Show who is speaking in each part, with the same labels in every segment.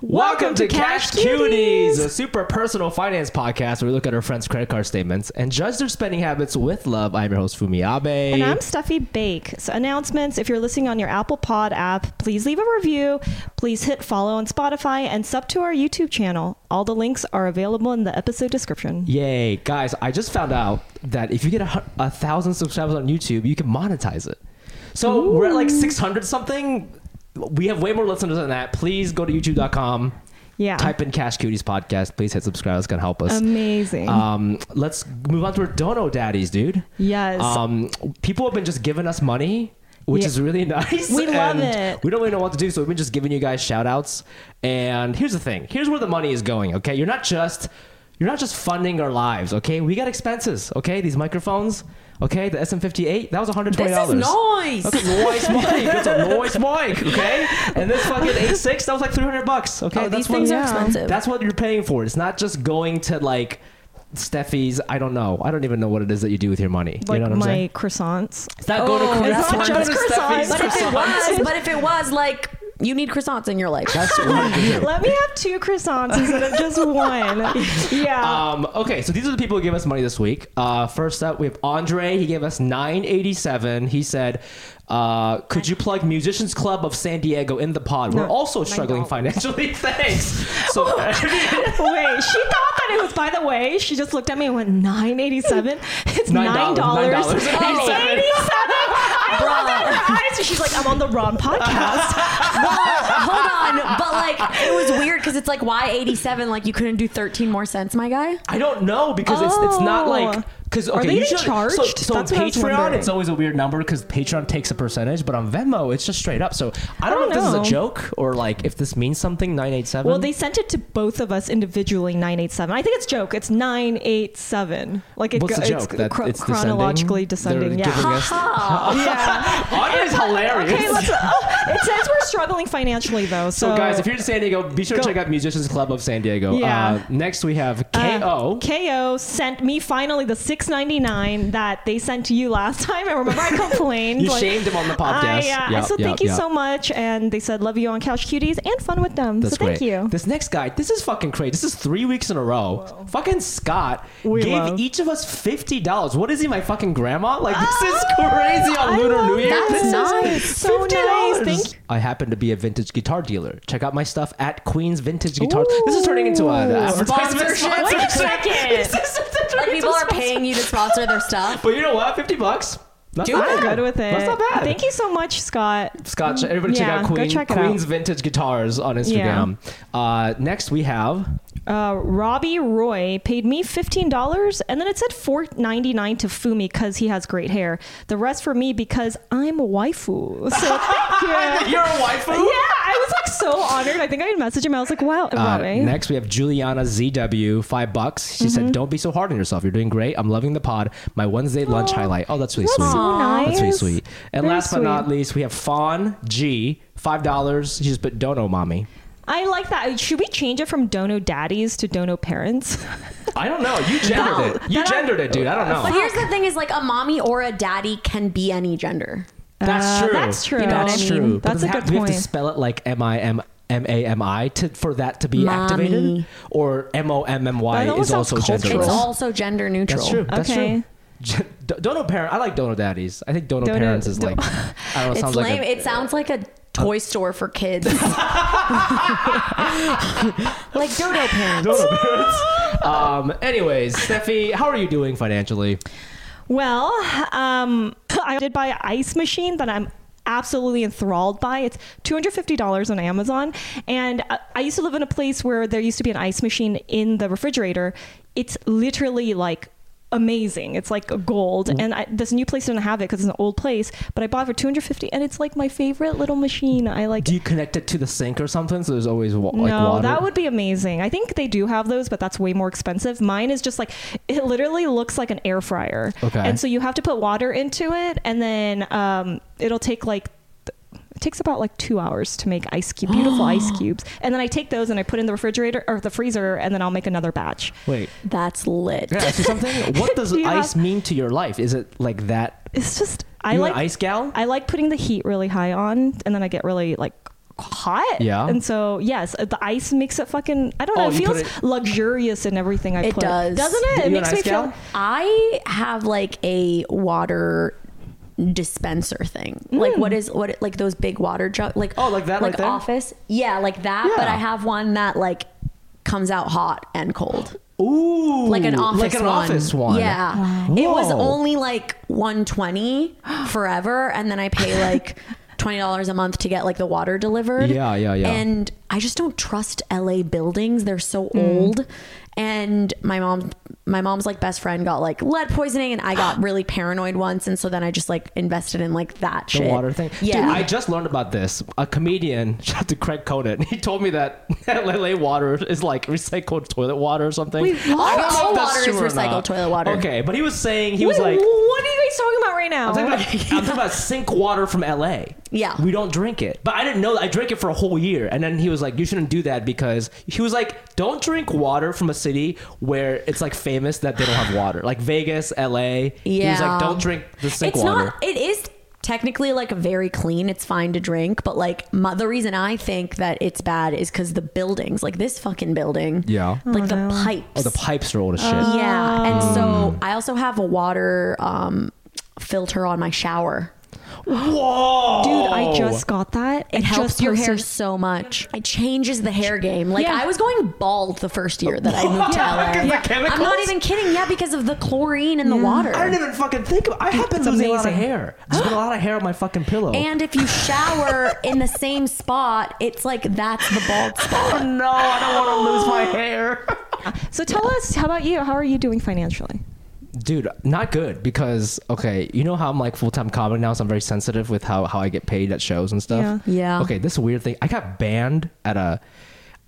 Speaker 1: Welcome to Cash Cuties, a super personal finance podcast where we look at our friends' credit card statements and judge their spending habits with love. I'm your host, Fumi Abe.
Speaker 2: And I'm Steffi Baik. So, announcements if you're listening on your Apple Pod app, please leave a review. Please hit follow on Spotify and sub to our YouTube channel. All the links are available in the episode description.
Speaker 1: Yay. Guys, I just found out that if you get a, a thousand subscribers on YouTube, you can monetize it. So we're at like 600 something. We have way more listeners than that. Please go to youtube.com.
Speaker 2: Yeah.
Speaker 1: Type in Cash Cuties podcast. Please hit subscribe. It's going to help us.
Speaker 2: Amazing.
Speaker 1: Um, let's move on to our dono daddies, dude.
Speaker 2: yes.
Speaker 1: Um, people have been just giving us money, which
Speaker 2: Yeah.
Speaker 1: is really nice.
Speaker 2: We love
Speaker 1: and
Speaker 2: it.
Speaker 1: We don't really know what to do, so we've been just giving you guys shout outs. And here's the thing here's where the money is going, okay? You're not just. You're not just funding our lives, okay? We got expenses, okay? These microphones, okay? The SM58, that was $120.
Speaker 3: This is nice.
Speaker 1: That's a noise mic. That's a noise mic, okay? And this fucking 86, that was like 300 bucks, okay?
Speaker 3: Oh,
Speaker 1: That's
Speaker 3: these
Speaker 1: what-
Speaker 3: things are expensive.
Speaker 1: that's what you're paying for. It's not just going to like Steffi's. I don't know. I don't even know what it is that you do with your money.
Speaker 2: like
Speaker 1: you know what I'm
Speaker 2: my
Speaker 1: saying?
Speaker 2: croissants.
Speaker 1: It's not going
Speaker 3: Oh,
Speaker 1: to
Speaker 3: that's
Speaker 1: Steffi's.
Speaker 2: not just croissants.
Speaker 3: but if it was, but if it was like you need croissants in your life.
Speaker 1: That's what.
Speaker 2: Let me have two croissants instead of just one. Yeah.
Speaker 1: Um, okay, so these are the people who gave us money this week. Uh, first up, we have Andre. He gave us nine eighty seven. He said, uh, "Could you plug Musicians Club of San Diego in the pod? We're also struggling financially. Thanks." So,
Speaker 2: Wait, she thought that it was. By the way, she just looked at me and went nine eighty seven. It's
Speaker 1: Nine dollars,
Speaker 2: dollars.
Speaker 1: nine dollars and eighty-seven.
Speaker 2: I looked at her eyes she's like, "I'm on the wrong podcast."
Speaker 3: well, hold on, but like it was weird because it's like why eighty seven? Like you couldn't do thirteen more cents, my guy.
Speaker 1: I don't know because it's it's not
Speaker 2: Oh.
Speaker 1: like because
Speaker 2: Are
Speaker 1: okay,
Speaker 2: they
Speaker 1: usually,
Speaker 2: charged?
Speaker 1: So, so on
Speaker 2: That's what I was
Speaker 1: Patreon, it's always a weird number because Patreon takes a percentage, but on Venmo, it's just straight up. So I don't,
Speaker 2: don't
Speaker 1: know if this is a joke or like if this means something. Nine eight seven.
Speaker 2: Well, they sent it to both of us individually. Nine eight seven. I think it's joke. It's nine eight seven. Like it
Speaker 1: What's
Speaker 2: go-
Speaker 1: the joke?
Speaker 2: It's,
Speaker 1: That
Speaker 2: chro-
Speaker 1: it's descending?
Speaker 2: chronologically descending.
Speaker 1: giving
Speaker 2: Yeah.
Speaker 1: us-
Speaker 2: yeah.
Speaker 1: Andre's hilarious.
Speaker 2: Okay, let's. Oh, it says we're struggling financially though. So,
Speaker 1: so guys, if you're in San Diego, be sure to check out Musicians Club of San Diego.
Speaker 2: Yeah.
Speaker 1: Uh, next we have
Speaker 2: Uh,
Speaker 1: KO.
Speaker 2: KO sent me finally the six ninety nine that they sent to you last time. I remember I complained.
Speaker 1: you
Speaker 2: like,
Speaker 1: shamed him on the podcast.
Speaker 2: I, uh,
Speaker 1: Yep,
Speaker 2: so
Speaker 1: yep,
Speaker 2: thank you
Speaker 1: yep.
Speaker 2: so much, and they said love you on Couch Cuties and fun with them.
Speaker 1: That's
Speaker 2: so thank
Speaker 1: great.
Speaker 2: you.
Speaker 1: This next guy, this is fucking crazy. This is three weeks in a row. Fucking Scott
Speaker 2: We
Speaker 1: gave
Speaker 2: love.
Speaker 1: each of us fifty dollars. What is he, my fucking grandma? Like this is crazy on
Speaker 2: I
Speaker 1: Lunar New Year. This is
Speaker 3: nice.
Speaker 2: So nice.
Speaker 1: $50.
Speaker 2: Thank you.
Speaker 1: I happen to be a vintage guitar dealer. Check out my stuff at Queen's Vintage Guitars. This is turning into an advertisement.
Speaker 3: Sponsorship.
Speaker 2: Wait a second.
Speaker 1: This
Speaker 3: Like people are paying you to sponsor their stuff.
Speaker 1: But you know what? Fifty bucks. That's
Speaker 3: Do
Speaker 1: not
Speaker 3: it.
Speaker 1: bad.
Speaker 2: Good with it.
Speaker 1: That's not bad.
Speaker 2: Thank you so much, Scott.
Speaker 1: Scott, everybody check
Speaker 2: Yeah,
Speaker 1: out
Speaker 2: go
Speaker 1: Queen,
Speaker 2: check it
Speaker 1: Queen's
Speaker 2: out.
Speaker 1: Vintage Guitars on Instagram. Uh, next we have
Speaker 2: Uh, Robbie Roy paid me fifteen dollars, and then it said four ninety nine to Fumi because he has great hair. The rest for me because I'm a waifu. So thank you.
Speaker 1: You're a waifu?
Speaker 2: Yeah, I was like so honored. I think I messaged him. I was like, "Wow,
Speaker 1: Uh, next, we have Juliana ZW, five bucks. She
Speaker 2: Mm-hmm.
Speaker 1: said, "Don't be so hard on yourself. You're doing great. I'm loving the pod. My Wednesday lunch highlight. Oh, that's really
Speaker 2: That's
Speaker 1: sweet.
Speaker 2: so
Speaker 1: That's really sweet. And
Speaker 2: Very
Speaker 1: last but not least, we have Fawn G, five dollars. She just put Dono Mommy.
Speaker 2: I like that. Should we change it from Dono Daddies to Dono Parents?
Speaker 1: I don't know. You gendered it. You
Speaker 2: that I-
Speaker 1: gendered it, dude. I don't know.
Speaker 3: But here's the thing: is like a mommy or a daddy can be any gender.
Speaker 1: That's
Speaker 2: Uh,
Speaker 1: true.
Speaker 2: that's true.
Speaker 3: You know what
Speaker 1: That's
Speaker 3: I
Speaker 1: true.
Speaker 3: mean?
Speaker 1: But
Speaker 2: That's a
Speaker 1: it have-
Speaker 2: good
Speaker 1: Do we have to spell it like M I M M A M I to for that to be
Speaker 3: Mommy.
Speaker 1: activated, or M O M M Y is also
Speaker 2: sounds
Speaker 1: gender?
Speaker 3: It's also gender neutral.
Speaker 1: That's true. That's
Speaker 2: Okay.
Speaker 1: true. Gen- Dono parent. I like Dono daddies. I think Dono,
Speaker 2: Dono-
Speaker 1: parents is
Speaker 2: do-
Speaker 1: like. I don't know.
Speaker 3: It's
Speaker 1: sounds
Speaker 3: lame.
Speaker 1: like a,
Speaker 3: it sounds like a toy store for kids. like dodo parents.
Speaker 1: Dono parents. um. Anyways, Steffi, how are you doing financially?
Speaker 2: Well, um, I did buy an ice machine that I'm absolutely enthralled by. It's $250 on Amazon. And I- I used to live in a place where there used to be an ice machine in the refrigerator. It's literally like amazing. It's like gold. And I, this new place didn't have it because it's an old place, but I bought it for 250 and it's like my favorite little machine. I like
Speaker 1: Do you connect it to the sink or something? So there's always wa- like
Speaker 2: no,
Speaker 1: water.
Speaker 2: that would be amazing. I think they do have those, but that's way more expensive. Mine is just like it literally looks like an air fryer.
Speaker 1: Okay.
Speaker 2: And so you have to put water into it, and then um, it'll take like takes about like two hours to make ice cube, beautiful ice cubes. And then I take those and I put in the refrigerator or the freezer, and then I'll make another batch.
Speaker 1: Wait.
Speaker 3: That's lit.
Speaker 1: Can I ask you something? What does
Speaker 2: Do you
Speaker 1: ice mean to your life? Is it like that?
Speaker 2: It's just I
Speaker 1: you
Speaker 2: like
Speaker 1: an ice gal?
Speaker 2: I like putting the heat really high on, and then I get really like hot.
Speaker 1: Yeah.
Speaker 2: And so yes, uh, the ice makes it fucking. I don't know.
Speaker 1: Oh,
Speaker 2: it
Speaker 1: you put
Speaker 2: feels
Speaker 1: it-
Speaker 2: luxurious in everything I
Speaker 3: It
Speaker 2: put.
Speaker 3: does.
Speaker 2: doesn't it?
Speaker 1: You
Speaker 2: It
Speaker 1: an
Speaker 2: makes me
Speaker 1: ice gal?
Speaker 2: feel.
Speaker 3: I have like a water dispenser thing. Like what mm. is what like those big water jug like
Speaker 1: Oh, like that
Speaker 3: like
Speaker 1: right
Speaker 3: office. Yeah, like that, but I have one that like comes out hot and cold.
Speaker 1: Ooh,
Speaker 3: Like an office
Speaker 1: like an
Speaker 3: one.
Speaker 1: office one.
Speaker 3: Yeah. It was only like 120 forever and then I pay like $20 a month to get like the water delivered.
Speaker 1: Yeah, yeah, yeah.
Speaker 3: And I just don't trust LA buildings. They're so mm. old. And my mom my mom's like best friend got like lead poisoning and I got really paranoid once and so then I just like invested in like that
Speaker 1: The
Speaker 3: shit.
Speaker 1: water thing.
Speaker 3: Yeah.
Speaker 1: Dude, I just learned about this. A comedian, shout out to Craig Conant, he told me that LA water is like recycled toilet water or something.
Speaker 2: Wait,
Speaker 1: I don't know
Speaker 3: what?
Speaker 1: if
Speaker 3: All
Speaker 1: that's
Speaker 3: water is
Speaker 1: true or
Speaker 3: recycled
Speaker 1: not.
Speaker 3: toilet water.
Speaker 1: Okay, but he was saying, he was
Speaker 2: Wait,
Speaker 1: like,
Speaker 2: what are you guys talking about right now?
Speaker 1: I'm talking, about, I'm talking about sink water from LA.
Speaker 3: Yeah.
Speaker 1: We don't drink it. But I didn't know that. I drank it for a whole year. And then he was like, you shouldn't do that because he was like, don't drink water from a city where it's like famous that they don't have water. Like Vegas, LA. He was like, don't drink the sink
Speaker 3: it's
Speaker 1: water.
Speaker 3: not it is technically like very clean it's fine to drink but like my, the reason i think that it's bad is because the buildings like this fucking building
Speaker 1: Yeah.
Speaker 3: like
Speaker 2: Oh,
Speaker 3: the
Speaker 2: no.
Speaker 3: pipes
Speaker 1: oh, the pipes are old as shit.
Speaker 3: yeah and
Speaker 1: Oh.
Speaker 3: so i also have a water um filter on my shower
Speaker 1: Whoa.
Speaker 2: Dude, I just got that.
Speaker 3: it
Speaker 2: I
Speaker 3: helps your hair
Speaker 2: posted-
Speaker 3: so much it changes the hair game like
Speaker 2: Yeah.
Speaker 3: i was going bald the first year that i moved to la
Speaker 1: Because the chemicals?
Speaker 3: i'm not even kidding yeah because of the chlorine in the water
Speaker 1: I didn't even fucking think of I have been
Speaker 2: It's
Speaker 1: losing a lot of hair. There's been a lot of hair on my fucking pillow.
Speaker 3: and if you shower in the same spot it's like that's the bald spot
Speaker 1: oh no, I don't want to lose my hair.
Speaker 2: So tell us, how about you? How are you doing financially?
Speaker 1: Dude, not good because okay, you know how I'm like full time comedy now, so I'm very sensitive with how, how I get paid at shows and stuff.
Speaker 2: Yeah.
Speaker 3: Yeah.
Speaker 1: Okay, this weird thing. I got banned at a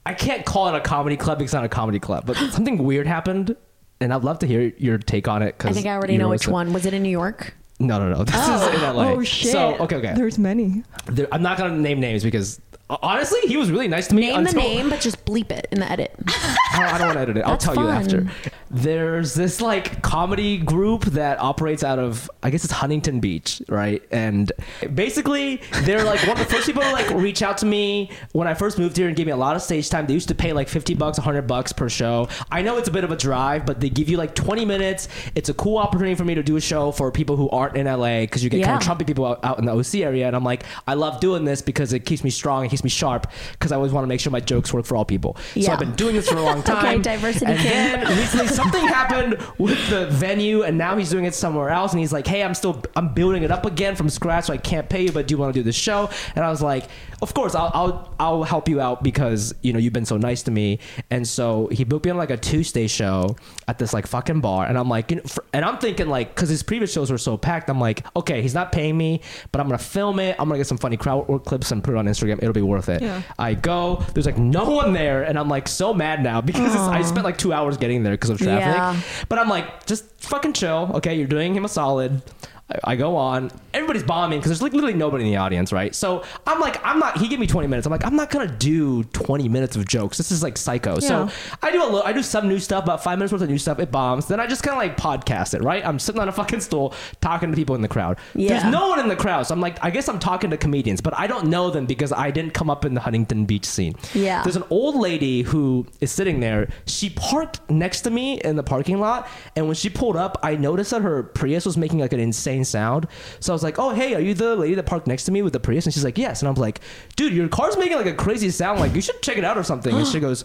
Speaker 1: I can't call it a comedy club because it's not a comedy club, but something weird happened and I'd love to hear your take on it. Cause
Speaker 3: I think I already know which one. Was it in New York?
Speaker 1: No, no, no. This is in LA.
Speaker 2: Oh shit!
Speaker 1: So okay, okay.
Speaker 2: There's many.
Speaker 1: There- I'm not gonna name names because uh, honestly, he was really nice to me.
Speaker 3: Name the
Speaker 1: until-
Speaker 3: name, but just bleep it in the edit.
Speaker 1: I don't, I don't want to edit it. I'll
Speaker 3: That's
Speaker 1: tell you
Speaker 3: fun.
Speaker 1: after. There's this like comedy group that operates out of I guess it's Huntington Beach, right? And basically, they're like one of the first people to like reach out to me when I first moved here and gave me a lot of stage time. They used to pay like 50 bucks, 100 bucks per show. I know it's a bit of a drive, but they give you like 20 minutes. It's a cool opportunity for me to do a show for people who aren't in LA because you get kind of trumpy people out, out in the OC area. And I'm like, I love doing this because it keeps me strong, it keeps me sharp because I always want to make sure my jokes work for all people. So I've been doing this for a long time.
Speaker 3: okay, diversity
Speaker 1: And then recently something happened with the venue, and now he's doing it somewhere else. And he's like, "Hey, I'm still I'm building it up again from scratch, so I can't pay you, but do you want to do this show?" And I was like, "Of course, I'll I'll I'll help you out because you know you've been so nice to me." And so he booked me on like a Tuesday show at this like fucking bar, and I'm like, you know, for, and I'm thinking like, because his previous shows were so packed, I'm like, okay, he's not paying me, but I'm gonna film it. I'm gonna get some funny crowd work clips and put it on Instagram. It'll be worth it.
Speaker 2: Yeah.
Speaker 1: I go. There's like no one there, and I'm like so mad now because I spent like two hours getting there because of traffic.
Speaker 3: Yeah.
Speaker 1: But I'm like, just fucking chill. Okay, you're doing him a solid. I, I go on. Everybody's bombing because there's like literally nobody in the audience, right? So I'm like, I'm not. He gave me 20 minutes. I'm like, I'm not gonna do 20 minutes of jokes. This is like psycho.
Speaker 2: Yeah.
Speaker 1: So I do a little. I do some new stuff, about five minutes worth of new stuff. It bombs. Then I just kind of like podcast it, right? I'm sitting on a fucking stool talking to people in the crowd.
Speaker 3: Yeah.
Speaker 1: There's no one in the crowd, so I'm like, I guess I'm talking to comedians, but I don't know them because I didn't come up in the Huntington Beach scene.
Speaker 3: Yeah.
Speaker 1: There's an old lady who is sitting there. She parked next to me in the parking lot, and when she pulled up, I noticed that her Prius was making like an insane sound. So I was like, "Oh, hey, are you the lady that parked next to me with the Prius?" And she's like, "Yes." And I'm like, "Dude, your car's making like a crazy sound. Like, you should check it out or something." And she goes.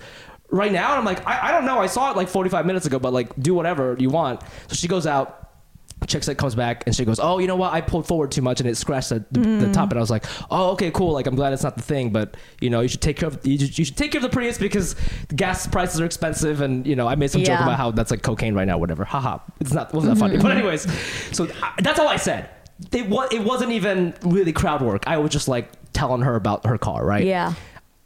Speaker 1: Right now, and I'm like, I, I don't know. I saw it like 45 minutes ago, but like, do whatever you want. So she goes out, checks it, comes back, and she goes, "Oh, you know what? I pulled forward too much, and it scratched the, the, the mm-hmm. top." And I was like, "Oh, okay, cool. Like, I'm glad it's not the thing, but you know, you should take care of you should, you should take care of the Prius because gas prices are expensive, and you know, I made some joke about how that's like cocaine right now, whatever. Haha, it's not wasn't that funny, but mm-hmm. anyways, so I, that's all I said. It was it wasn't even really crowd work. I was just like telling her about her car, right?
Speaker 3: Yeah.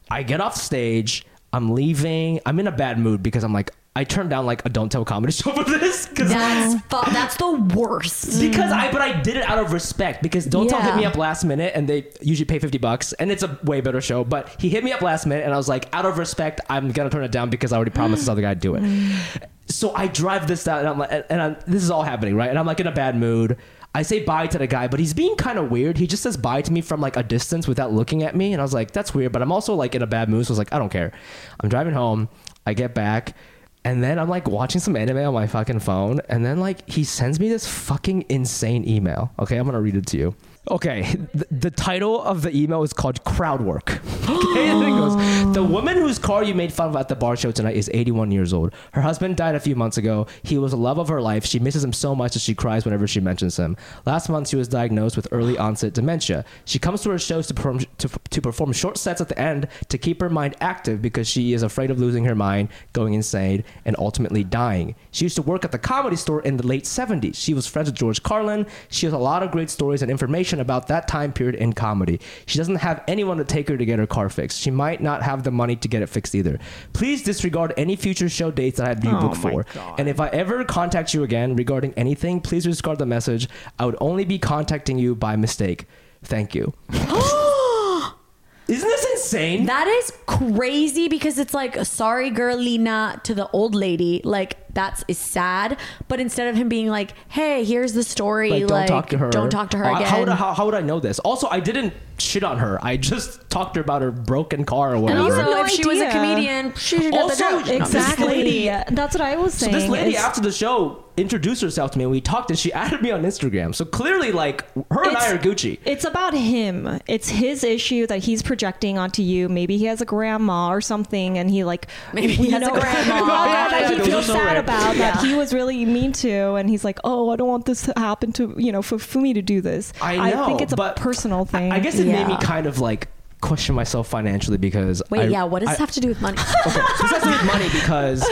Speaker 1: I get off stage. I'm leaving. I'm in a bad mood because I'm like, I turned down like a don't tell comedy show for this because
Speaker 3: That's fu- that's the worst.
Speaker 1: because I but I did it out of respect because don't tell hit
Speaker 3: Yeah.
Speaker 1: me up last minute and they usually pay 50 bucks and it's a way better show but he hit me up last minute and I was like out of respect I'm gonna turn it down because I already promised this other guy to do it. Mm. So I drive this down and I'm like and I'm, this is all happening right? And I'm like in a bad mood. I say bye to the guy but he's being kind of weird. He just says bye to me from like a distance without looking at me and I was like that's weird but I'm also like in a bad mood so I was like I don't care. I'm driving home. I get back and then I'm like watching some anime on my fucking phone, and then like he sends me this fucking insane email. Okay, I'm gonna read it to you. Okay, the, the title of the email is called Crowd Work. Okay, and it goes, the woman whose car you made fun of at the bar show tonight is 81 years old. Her husband died a few months ago. He was the love of her life. She misses him so much that she cries whenever she mentions him. Last month, she was diagnosed with early onset dementia. She comes to her shows to perform, to, to perform short sets at the end to keep her mind active because she is afraid of losing her mind, going insane, and ultimately dying. She used to work at the comedy store in the late 70s. She was friends with George Carlin. She has a lot of great stories and information about that time period in comedy. She doesn't have anyone to take her to get her car fixed. She might not have the money to get it fixed either. Please disregard any future show dates that I had you booked oh for. And if I ever contact you again regarding anything, please discard the message. I would only be contacting you by mistake. Thank you. Isn't this insane?
Speaker 3: That is crazy because it's like sorry girlina to the old lady. Like that's is sad. But instead of him being like, hey, here's the story,
Speaker 1: like,
Speaker 3: like,
Speaker 1: don't talk to her.
Speaker 3: Don't talk to her
Speaker 1: Uh,
Speaker 3: again.
Speaker 1: How would, I, how, how would I know this? Also, I didn't shit on her. I just talked to her about her broken car or
Speaker 3: and
Speaker 1: whatever.
Speaker 2: you
Speaker 3: also,
Speaker 2: have no
Speaker 3: if she was a comedian, she should get the
Speaker 1: Also,
Speaker 3: joke. No,
Speaker 2: Exactly.
Speaker 1: lady-
Speaker 2: That's what I was saying.
Speaker 1: so
Speaker 2: saying.
Speaker 1: this lady
Speaker 2: is-
Speaker 1: after the show introduced herself to me and we talked and she added me on Instagram. So clearly, like her and I
Speaker 2: It's-
Speaker 1: are Gucci.
Speaker 2: It's about him. It's his issue that he's projecting onto you. Maybe he has a grandma or something, and he like
Speaker 3: Maybe he
Speaker 2: you
Speaker 3: has a grandma.
Speaker 2: that he feels sad
Speaker 1: rare.
Speaker 2: about that
Speaker 3: Yeah.
Speaker 2: he was really mean to, and he's like, oh, I don't want this to happen to you know for, for me to do this.
Speaker 1: I know.
Speaker 2: think it's a
Speaker 1: but
Speaker 2: personal thing.
Speaker 1: I guess it made me kind of like question myself financially because
Speaker 3: Wait,
Speaker 1: I-
Speaker 3: yeah. What does
Speaker 1: I-
Speaker 3: this have to do with money?
Speaker 1: Okay, so this has to do with money because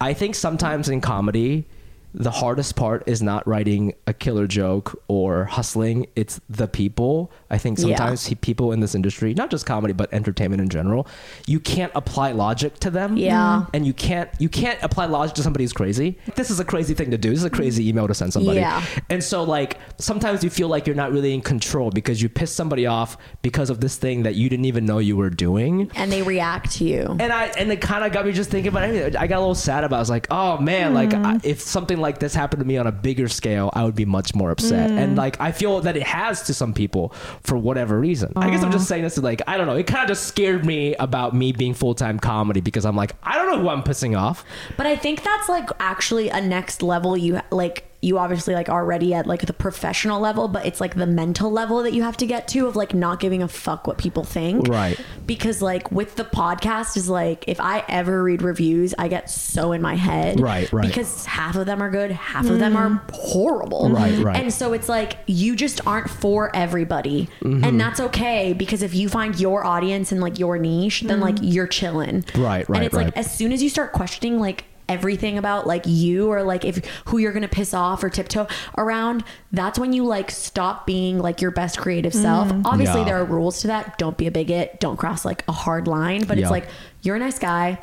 Speaker 1: I think sometimes in comedy, the hardest part is not writing a killer joke or hustling. It's the people. I think sometimes he- people in this industry, not just comedy but entertainment in general, you can't apply logic to them.
Speaker 3: Yeah.
Speaker 1: and you can't you can't apply logic to somebody who's crazy. This is a crazy thing to do. This is a crazy email to send somebody.
Speaker 3: Yeah.
Speaker 1: And so like sometimes you feel like you're not really in control because you piss somebody off because of this thing that you didn't even know you were doing.
Speaker 3: and they react to you.
Speaker 1: And I and it kind of got me just thinking about everything. I got a little sad about. it. I was like, oh man, like mm-hmm. I, if something like this happened to me on a bigger scale, I would be much more upset. And mm. like I feel that it has to some people for whatever reason. I guess I'm just saying this to like I don't know. It kind of just scared me about me being full time comedy because I'm like I don't know who I'm pissing off.
Speaker 3: But I think that's like actually a next level. You like you obviously like already at like the professional level, but it's like the mental level that you have to get to of like not giving a fuck what people think.
Speaker 1: Right.
Speaker 3: Because like with the podcast is like if I ever read reviews, I get so in my head.
Speaker 1: Right, right.
Speaker 3: Because half of them are good, half of them are horrible.
Speaker 1: Right, right.
Speaker 3: And so it's like you just aren't for everybody.
Speaker 1: Mm-hmm.
Speaker 3: And that's okay because if you find your audience and like your niche, then like you're chilling.
Speaker 1: Right, right,
Speaker 3: And it's
Speaker 1: right.
Speaker 3: like as soon as you start questioning like everything about like you or like if who you're gonna piss off or tiptoe around that's when you like stop being like your best creative self obviously
Speaker 1: Yeah.
Speaker 3: there are rules to that don't be a bigot don't cross like a hard line but
Speaker 1: Yeah.
Speaker 3: it's like you're a nice guy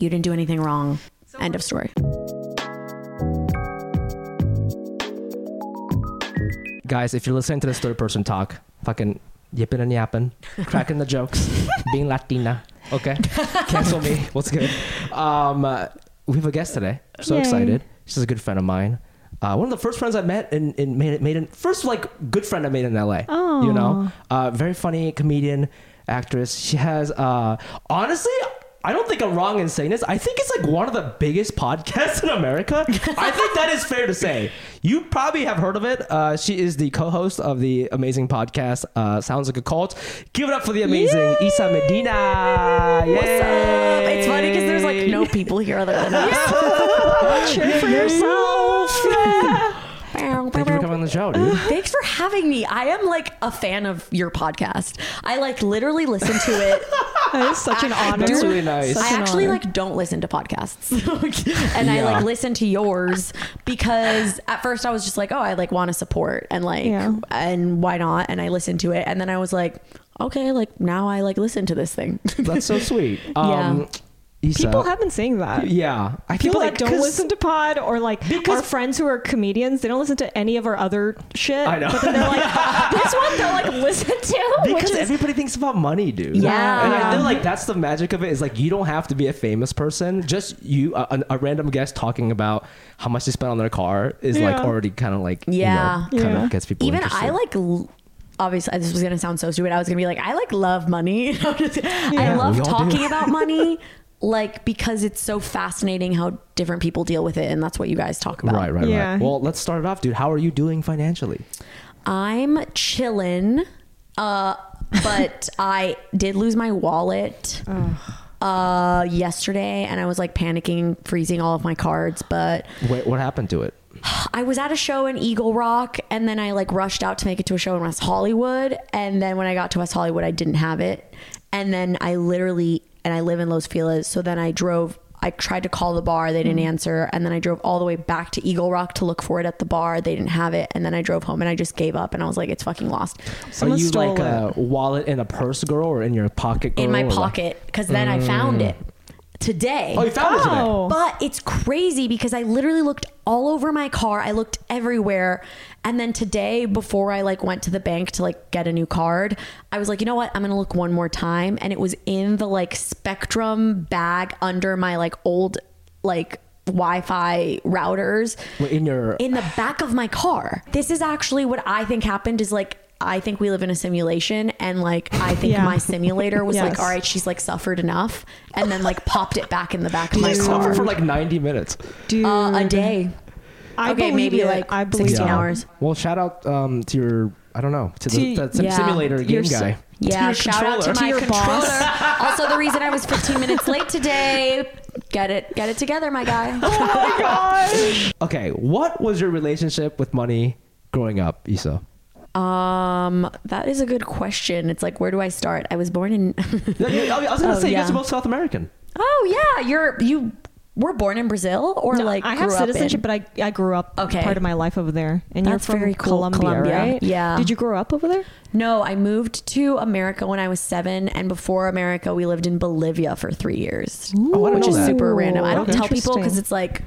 Speaker 3: you didn't do anything wrong end of story
Speaker 1: Guys, if you're listening to this third person talk, fucking yipping and yapping, cracking the jokes, being Latina, okay? Cancel me. What's good? Um, uh, we have a guest today. So
Speaker 2: Yay.
Speaker 1: excited. She's a good friend of mine. Uh, one of the first friends I met in, in made, made in first like good friend I made in LA. You know, uh, very funny comedian, actress. She has uh, honestly. I don't think I'm wrong in saying this. I think it's like one of the biggest podcasts in America. I think that is fair to say. You probably have heard of it. Uh, she is the co-host of the amazing podcast uh, Sounds Like a Cult. Give it up for the amazing Isa Medina. Yay!
Speaker 3: what's up it's funny because there's like no people here other than us
Speaker 2: Cheer for yourself.
Speaker 1: Thank you for coming on the show, dude.
Speaker 3: Thanks for having me. I am like a fan of your podcast. I like literally listen to it.
Speaker 2: That is such an honor.
Speaker 1: That's really nice.
Speaker 2: Such
Speaker 3: I actually
Speaker 2: honor.
Speaker 3: like don't listen to podcasts. and I like listen to yours because at first I was just like, oh, I like want to support and like
Speaker 2: Yeah.
Speaker 3: and why not? And I listened to it and then I was like, okay, like now I like listen to this thing.
Speaker 1: That's so sweet. Um, Isa,
Speaker 2: People have been saying that.
Speaker 1: Yeah, I feel
Speaker 2: People
Speaker 1: like
Speaker 2: that don't listen to pod or like
Speaker 1: Because-
Speaker 2: our friends who are comedians, they don't listen to any of our other shit.
Speaker 1: I know.
Speaker 2: But then they're like, this one they'll like listen to. which
Speaker 1: because
Speaker 2: is,
Speaker 1: everybody thinks about money, dude.
Speaker 3: Yeah.
Speaker 1: and I feel like that's the magic of it. Is like you don't have to be a famous person. Just you, a, a- a random guest talking about how much they spent on their car is like already kind of like
Speaker 3: Yeah.
Speaker 1: you know, kind
Speaker 2: Yeah.
Speaker 1: of gets people.
Speaker 3: Even
Speaker 1: interested.
Speaker 3: I like l- obviously this was gonna sound so stupid. I was gonna be like, I like love money. I'm I love
Speaker 1: we do.
Speaker 3: talking about money. Like because it's so fascinating how different people deal with it, and that's what you guys talk about.
Speaker 1: Right, right,
Speaker 2: Yeah.
Speaker 1: right. Well, let's start it off, dude. How are you doing financially?
Speaker 3: I'm chilling, uh, but I did lose my wallet uh, yesterday, and I was like panicking, freezing all of my cards. But
Speaker 1: Wait, what happened to it?
Speaker 3: I was at a show in Eagle Rock, and then I like rushed out to make it to a show in West Hollywood. And then when I got to West Hollywood, I didn't have it. And then I literally, and I live in Los Feliz, so then I drove. I tried to call the bar, they didn't mm-hmm. answer, and then I drove all the way back to Eagle Rock to look for it at the bar. They didn't have it, and then I drove home and I just gave up, and I was like, it's fucking lost
Speaker 2: Someone
Speaker 1: are you
Speaker 2: stole
Speaker 1: like a wallet in a purse, girl, or in your pocket, girl?
Speaker 3: in my pocket because then I found it today.
Speaker 1: Oh, you found it today.
Speaker 2: Oh.
Speaker 3: But it's crazy because I literally looked all over my car. I looked everywhere. And then today, before I like went to the bank to like get a new card, I was like, you know what? I'm gonna look one more time. And it was in the like Spectrum bag under my like old like Wi-Fi routers
Speaker 1: Wait, in your
Speaker 3: in the back of my car. This is actually what I think happened is like I think we live in a simulation and like I think
Speaker 2: Yeah.
Speaker 3: my simulator was like all right she's like suffered enough and then like popped it back in the back of my
Speaker 2: Dude.
Speaker 3: car
Speaker 1: suffered for like 90 minutes.
Speaker 2: Dude,
Speaker 3: uh, a day.
Speaker 2: I
Speaker 3: okay,
Speaker 2: believe
Speaker 3: maybe
Speaker 2: it.
Speaker 3: like
Speaker 2: I believe
Speaker 3: 16
Speaker 2: it.
Speaker 3: hours.
Speaker 1: Well, shout out um, to your I don't know to, the,
Speaker 2: To-
Speaker 1: the sim-
Speaker 3: yeah.
Speaker 1: simulator
Speaker 2: Your
Speaker 1: game
Speaker 2: s-
Speaker 1: guy.
Speaker 3: Yeah,
Speaker 1: your
Speaker 3: shout out to
Speaker 1: controller.
Speaker 3: my
Speaker 2: To your
Speaker 3: controller.
Speaker 2: boss.
Speaker 3: also, the reason I was 15 minutes late today. Get it, get it together, my guy. Oh my gosh.
Speaker 1: okay, what was your relationship with money growing up, Isa?
Speaker 3: Um, that is a good question. It's like, where do I start? I was born in.
Speaker 1: Yeah, yeah, I was gonna
Speaker 3: Oh,
Speaker 1: say you
Speaker 3: yeah.
Speaker 1: guys are both South American.
Speaker 3: oh yeah, you're you were born in Brazil or
Speaker 2: No,
Speaker 3: like
Speaker 2: I have
Speaker 3: grew up in-
Speaker 2: citizenship, but I, I grew up
Speaker 3: Okay.
Speaker 2: part of my life over there. And
Speaker 3: That's
Speaker 2: you're from
Speaker 3: very cool.
Speaker 2: Colombia,
Speaker 3: Colombia.
Speaker 2: right?
Speaker 3: Yeah.
Speaker 2: Did you grow up over there?
Speaker 3: No, I moved to America when I was seven, and before America, we lived in Bolivia for three years,
Speaker 1: Oh,
Speaker 3: which is super random. I don't tell people because it's like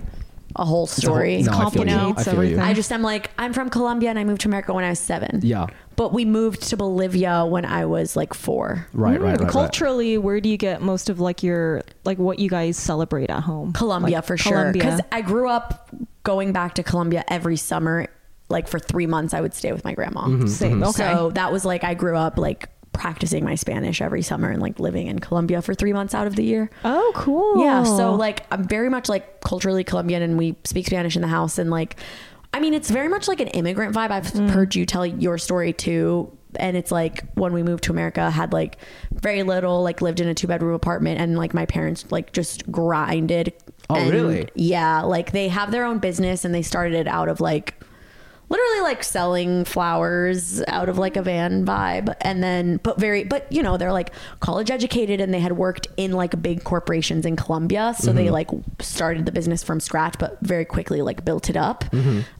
Speaker 3: a whole story.
Speaker 1: no, I feel you.
Speaker 2: complicates
Speaker 1: I feel you.
Speaker 2: everything.
Speaker 3: I just am like I'm from Colombia and I moved to America when I was seven.
Speaker 1: Yeah,
Speaker 3: But we moved to Bolivia when I was like four.
Speaker 1: right, right,
Speaker 2: Mm,
Speaker 1: right, right.
Speaker 2: Culturally, where do you get most of like your like what you guys celebrate at home?
Speaker 3: Colombia
Speaker 2: Like,
Speaker 3: for sure.
Speaker 2: Colombia.
Speaker 3: Because I grew up going back to Colombia every summer. Like for three months, I would stay with my grandma.
Speaker 1: Mm-hmm,
Speaker 2: Same. Okay.
Speaker 3: So that was like I grew up like practicing my Spanish every summer and like living in Colombia for three months out of the year.
Speaker 2: oh, cool.
Speaker 3: Yeah. So like I'm very much like culturally Colombian and we speak Spanish in the house and like I mean it's very much like an immigrant vibe. I've
Speaker 2: Mm.
Speaker 3: heard you tell your story too. And it's like when we moved to America, had like very little, like lived in a two bedroom apartment and like my parents like just grinded.
Speaker 1: Oh,
Speaker 3: And,
Speaker 1: really?
Speaker 3: Yeah. Like they have their own business and they started it out of like literally like selling flowers out of like a van vibe. And then but very but you know they're like college educated and they had worked in like big corporations in Colombia so they like started the business from scratch but very quickly like built it up.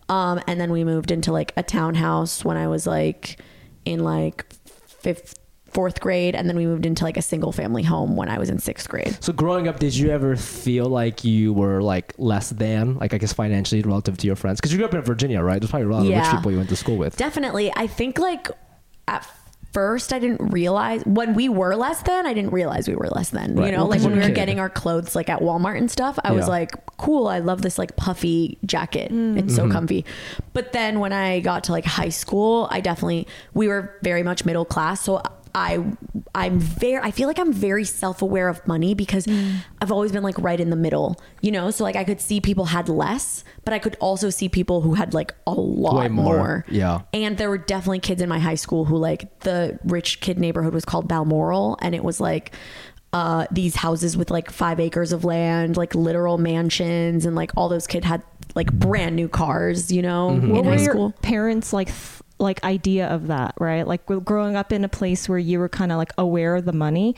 Speaker 3: Um and then we moved into like a townhouse when I was like in like fifth fourth grade and then we moved into like a single family home when I was in sixth grade
Speaker 1: So growing up, did you ever feel like you were like less than, like I guess financially relative to your friends? Because you grew up in Virginia, right? There's probably a lot of rich people you went to school with.
Speaker 3: Definitely. I think like at first I didn't realize when we were less than, I didn't realize we were less than.
Speaker 1: Right.
Speaker 3: You know,
Speaker 1: Well, 'cause
Speaker 3: like when we were
Speaker 1: kid.
Speaker 3: getting our clothes like at Walmart and stuff, I was like, cool, I love this like puffy jacket. Mm. It's so mm-hmm. comfy. But then when I got to like high school, I definitely we were very much middle class. So I I'm very I feel like I'm very self-aware of money because I've always been like right in the middle, you know? So like I could see people had less, but I could also see people who had like a lot
Speaker 1: more.
Speaker 3: more.
Speaker 1: Yeah.
Speaker 3: And there were definitely kids in my high school who like the rich kid neighborhood was called Balmoral and it was like uh these houses with like 5 acres of land, like literal mansions and like all those kids had like brand new cars, you know,
Speaker 1: Mm-hmm.
Speaker 2: What
Speaker 3: in
Speaker 2: were
Speaker 3: high
Speaker 2: your
Speaker 3: school.
Speaker 2: parents like? th- like idea of that, right? Like growing up in a place where you were kind of like aware of the money.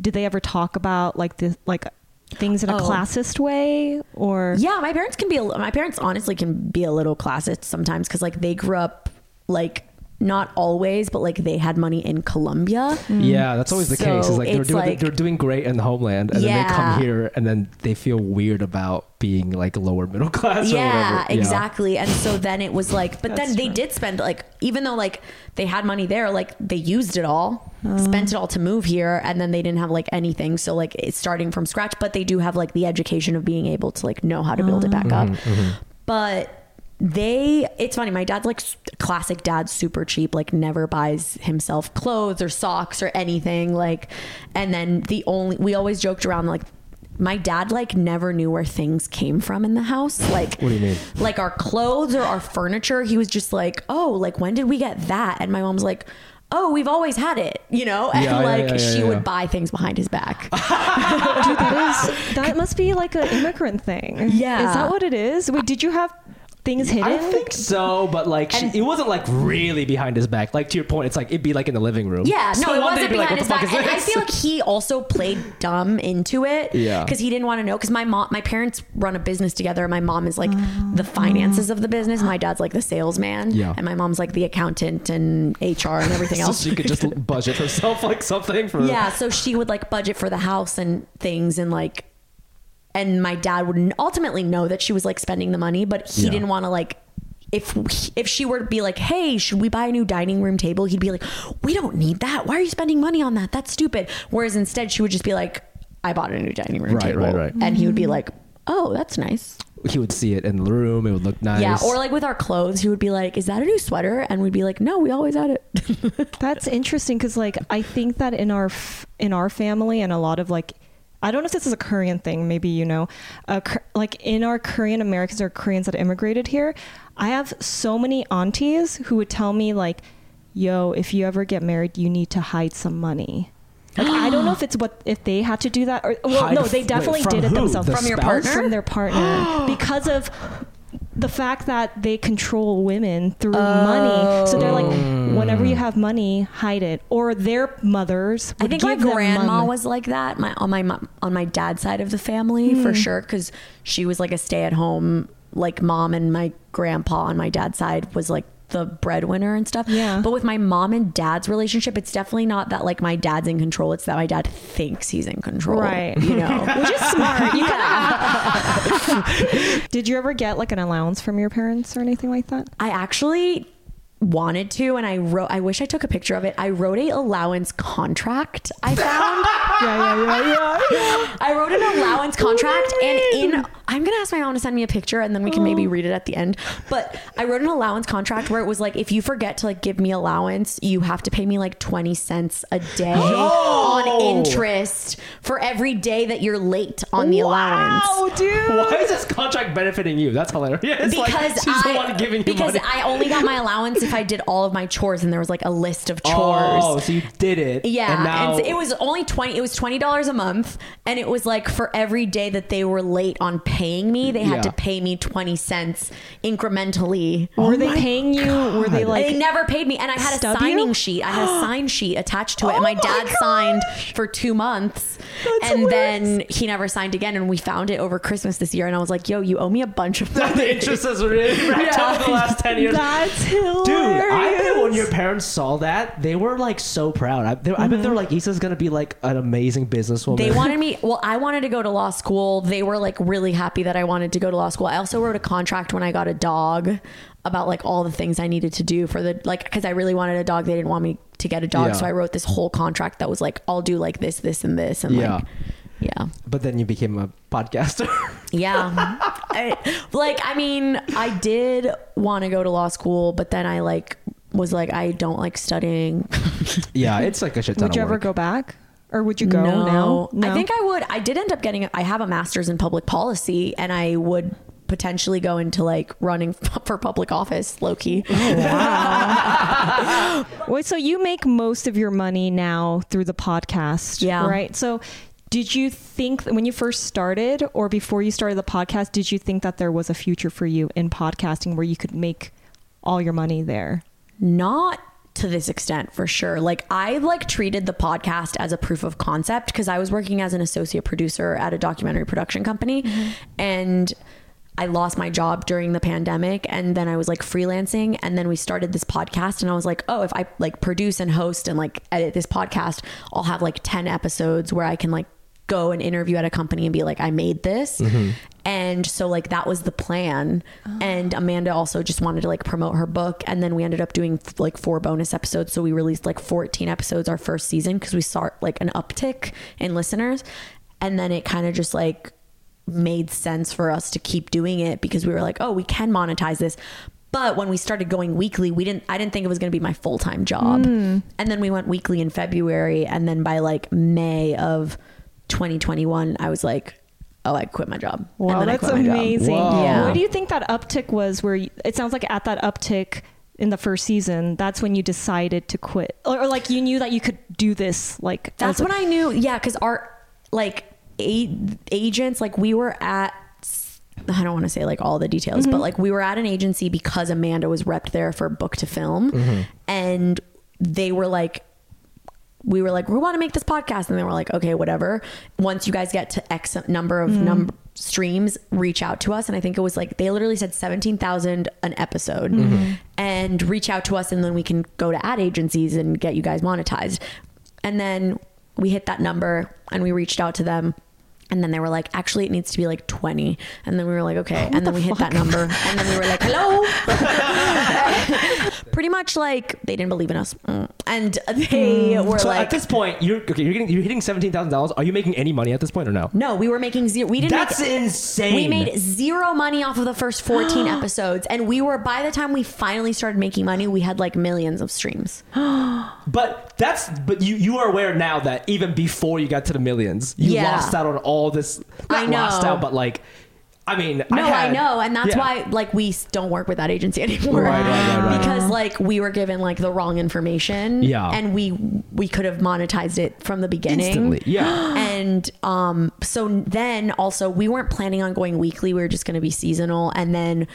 Speaker 2: Did they ever talk about like the like things in a
Speaker 3: Oh.
Speaker 2: classist way or?
Speaker 3: Yeah, my parents can be. A, my parents honestly can be a little classist sometimes because like they grew up like not always, but like they had money in Colombia. Mm.
Speaker 1: Yeah, that's always the
Speaker 3: So
Speaker 1: case. Is like they're
Speaker 3: it's
Speaker 1: doing
Speaker 3: like-
Speaker 1: they're doing great in the homeland, and then they
Speaker 3: Yeah.
Speaker 1: come here, and then they feel weird about being like lower middle class. or
Speaker 3: Yeah,
Speaker 1: whatever.
Speaker 3: exactly. And so then it was like, but
Speaker 2: That's
Speaker 3: then they
Speaker 2: true.
Speaker 3: did spend like, even though like they had money there, like they used it all, oh. spent it all to move here, and then they didn't have like anything. So like it's starting from scratch, but they do have like the education of being able to like know how to build it oh. back up. Mm-hmm, mm-hmm. But they, it's funny. My dad's like classic dad, super cheap, like never buys himself clothes or socks or anything. Like, and then the only, we always joked around like, my dad like never knew where things came from in the house. Like,
Speaker 1: What do you mean?
Speaker 3: like our clothes or our furniture. He was just like, oh, like when did we get that? And my mom's like, oh, we've always had it, you know? And
Speaker 1: Yeah, yeah,
Speaker 3: like
Speaker 1: yeah, yeah,
Speaker 3: she
Speaker 1: yeah.
Speaker 3: would buy things behind his back.
Speaker 2: Dude, that is that must be like an immigrant thing.
Speaker 3: Yeah.
Speaker 2: Is that what it is? Wait, did you have things hidden?
Speaker 1: I think so, but like she, it wasn't like really behind his back. Like to your point, it's like it'd be like in the living room.
Speaker 3: Yeah,
Speaker 1: So
Speaker 3: no, it wasn't
Speaker 1: be like,
Speaker 3: behind his
Speaker 1: what
Speaker 3: back.
Speaker 1: the fuck
Speaker 3: And I
Speaker 1: is this?
Speaker 3: feel like he also played dumb into it.
Speaker 1: Yeah.
Speaker 3: Because he didn't want to know. Because my mom, my parents run a business together. and My mom is like the finances of the business. My dad's like the salesman.
Speaker 1: Yeah.
Speaker 3: And my mom's like the accountant and HR and everything
Speaker 1: so
Speaker 3: else.
Speaker 1: she could just budget herself like something for
Speaker 3: yeah so she would like budget for the house and things and like and my dad would ultimately know that she was like spending the money but he
Speaker 1: Yeah.
Speaker 3: didn't want to like if if she were to be like hey should we buy a new dining room table? he'd be like we don't need that. Why are you spending money on that? That's stupid. Whereas instead she would just be like i bought a new dining room
Speaker 1: Right,
Speaker 3: table.
Speaker 1: right, right.
Speaker 3: and he would be mm-hmm. like oh that's nice.
Speaker 1: He would see it in the room. It would look nice.
Speaker 3: yeah or like with our clothes he would be like is that a new sweater? And we'd be like no we always had it.
Speaker 2: That's interesting because like I think that in our f- in our family and a lot of like I don't know if this is a Korean thing. Maybe you know, uh, like in our Korean Americans or Koreans that immigrated here, I have so many aunties who would tell me like, "Yo, if you ever get married, you need to hide some money." Like I don't know if it's what if they had to do that or well no they definitely
Speaker 1: from
Speaker 2: did it
Speaker 1: who?
Speaker 2: themselves
Speaker 1: The
Speaker 3: From your partner?
Speaker 2: from their partner because of the fact that they control women through money. So they're like, whenever you have money, hide it. Or their mothers.
Speaker 3: I
Speaker 2: would
Speaker 3: think my
Speaker 2: give them
Speaker 3: grandma
Speaker 2: money.
Speaker 3: was like that. My on my on my dad's side of the family
Speaker 2: Hmm.
Speaker 3: for sure, because she was like a stay at home like mom, and my grandpa on my dad's side was like the breadwinner and stuff.
Speaker 2: Yeah.
Speaker 3: But with my mom and dad's relationship, it's definitely not that like my dad's in control. It's that my dad thinks he's in control.
Speaker 2: Right.
Speaker 3: You know.
Speaker 2: Which is smart. You kinda- Did you ever get like an allowance from your parents or anything like that?
Speaker 3: I actually wanted to and I wrote I wish I took a picture of it. I wrote a allowance contract I found.
Speaker 2: Yeah, yeah, yeah, yeah.
Speaker 3: I wrote an allowance contract and in I'm gonna ask my mom to send me a picture and then we can maybe oh. read it at the end. But I wrote an allowance contract where it was like if you forget to like give me allowance, you have to pay me like 20 cents a day on interest for every day that you're late on the allowance.
Speaker 2: Wow, dude.
Speaker 1: Why is this contract benefiting you? That's hilarious.
Speaker 3: Because
Speaker 1: like, she's
Speaker 3: I,
Speaker 1: the one giving you
Speaker 3: because
Speaker 1: money.
Speaker 3: I only got my allowance if I did all of my chores and there was like a list of oh, chores.
Speaker 1: Oh, so you did it.
Speaker 3: Yeah,
Speaker 1: and now
Speaker 3: and so it was only twenty. It was twenty dollars a month, and it was like for every day that they were late on paying me, they had
Speaker 1: Yeah.
Speaker 3: to pay me twenty cents incrementally.
Speaker 2: Were oh they paying you? Were they like?
Speaker 3: they never paid me, and I had a signing
Speaker 2: you?
Speaker 3: sheet. I had a sign sheet attached to it,
Speaker 2: Oh
Speaker 3: and my
Speaker 2: my
Speaker 3: dad signed for two months,
Speaker 2: That's
Speaker 3: and
Speaker 2: hilarious.
Speaker 3: then he never signed again. And we found it over Christmas this year, and I was like, "Yo, you owe me a bunch of
Speaker 1: the
Speaker 3: money."
Speaker 1: interest has really racked up the last ten years.
Speaker 2: That's hilarious.
Speaker 1: Dude, I bet when your parents saw that, they were like so proud. I, they, I bet they were mm-hmm. like, Isa's gonna be like an amazing businesswoman.
Speaker 3: They wanted me. Well, I wanted to go to law school. They were like really happy that I wanted to go to law school. I also wrote a contract when I got a dog about like all the things I needed to do for the like because I really wanted a dog. They didn't want me to get a dog,
Speaker 1: Yeah.
Speaker 3: so I wrote this whole contract that was like I'll do like this, this, and this, and
Speaker 1: Yeah.
Speaker 3: like yeah,
Speaker 1: But then you became a podcaster.
Speaker 3: yeah. I, like I mean, I did want to go to law school, but then I like was like I don't like studying.
Speaker 1: yeah, it's like a shit ton
Speaker 2: Would
Speaker 1: of
Speaker 2: you ever go back, or would you go
Speaker 3: no.
Speaker 2: now?
Speaker 3: I think I would. I did end up getting. I have a master's in public policy, and I would potentially go into like running for public office, low key.
Speaker 2: Oh, Wait, so you make most of your money now through the podcast,
Speaker 3: Yeah.
Speaker 2: Right. So, did you think when you first started or before you started the podcast, did you think that there was a future for you in podcasting where you could make all your money there?
Speaker 3: not to this extent for sure. Like i like treated the podcast as a proof of concept because i was working as an associate producer at a documentary production company mm-hmm. and i lost my job during the pandemic and then i was like freelancing and then we started this podcast and i was like oh if i like produce and host and like edit this podcast i'll have like 10 episodes where i can like go and interview at a company and be like i made this. Mm-hmm. And so like that was the plan. Oh. And amanda also just wanted to like promote her book. And then we ended up doing like four bonus episodes. So we released like 14 episodes our first season because we saw like an uptick in listeners. And then it kind of just like made sense for us to keep doing it because we were like oh we can monetize this. But when we started going weekly we didn't i didn't think it was going to be my full-time job. Hmm. And then we went weekly in february. And then by like may of 2021 i was like oh i quit my job And
Speaker 2: Wow,
Speaker 3: then I
Speaker 2: that's
Speaker 3: quit my job.
Speaker 2: amazing.
Speaker 3: Yeah.
Speaker 2: What do you think that uptick was? Where you, it sounds like at that uptick in the first season, that's when you decided to quit, or, or like you knew that you could do this. Like
Speaker 3: That's when I knew, yeah, because our like a- agents, like we were at. I don't want to say like all the details, but mm-hmm. like we were at an agency because Amanda was repped there for book to film, mm-hmm. and they were like, we were like, we want to make this podcast, and they were like, okay, whatever. Once you guys get to X number of mm. number streams, reach out to us. And I think it was like they literally said seventeen thousand an episode, mm-hmm. and reach out to us, and then we can go to ad agencies and get you guys monetized. And then we hit that number, and we reached out to them. And then they were like, actually, it needs to be like 20. And then we were like, okay. and then we hit that number. And then we were like, hello. Pretty much like they didn't believe in us. Mm. And they were
Speaker 1: So
Speaker 3: like,
Speaker 1: at this point, you're okay. You're getting you're hitting seventeen thousand dollars. Are you making any money at this point or no?
Speaker 3: no, we were making zero. We didn't
Speaker 1: That's
Speaker 3: make,
Speaker 1: insane.
Speaker 3: We made zero money off of the first 14 episodes. And we were, by the time we finally started making money, we had like millions of streams.
Speaker 1: But that's but you you are aware now that even before you got to the millions, you
Speaker 3: Yeah.
Speaker 1: lost out on all this. Not
Speaker 3: I know.
Speaker 1: lost out, but like, I mean,
Speaker 3: No, I,
Speaker 1: had-
Speaker 3: know, and that's
Speaker 1: yeah.
Speaker 3: why like we don't work with that agency anymore.
Speaker 1: Right, right, right.
Speaker 3: Because like we were given like the wrong information.
Speaker 1: Yeah.
Speaker 3: and we we could have monetized it from the beginning.
Speaker 1: Instantly, yeah.
Speaker 3: and um, so then also we weren't planning on going weekly. We were just going to be seasonal, and then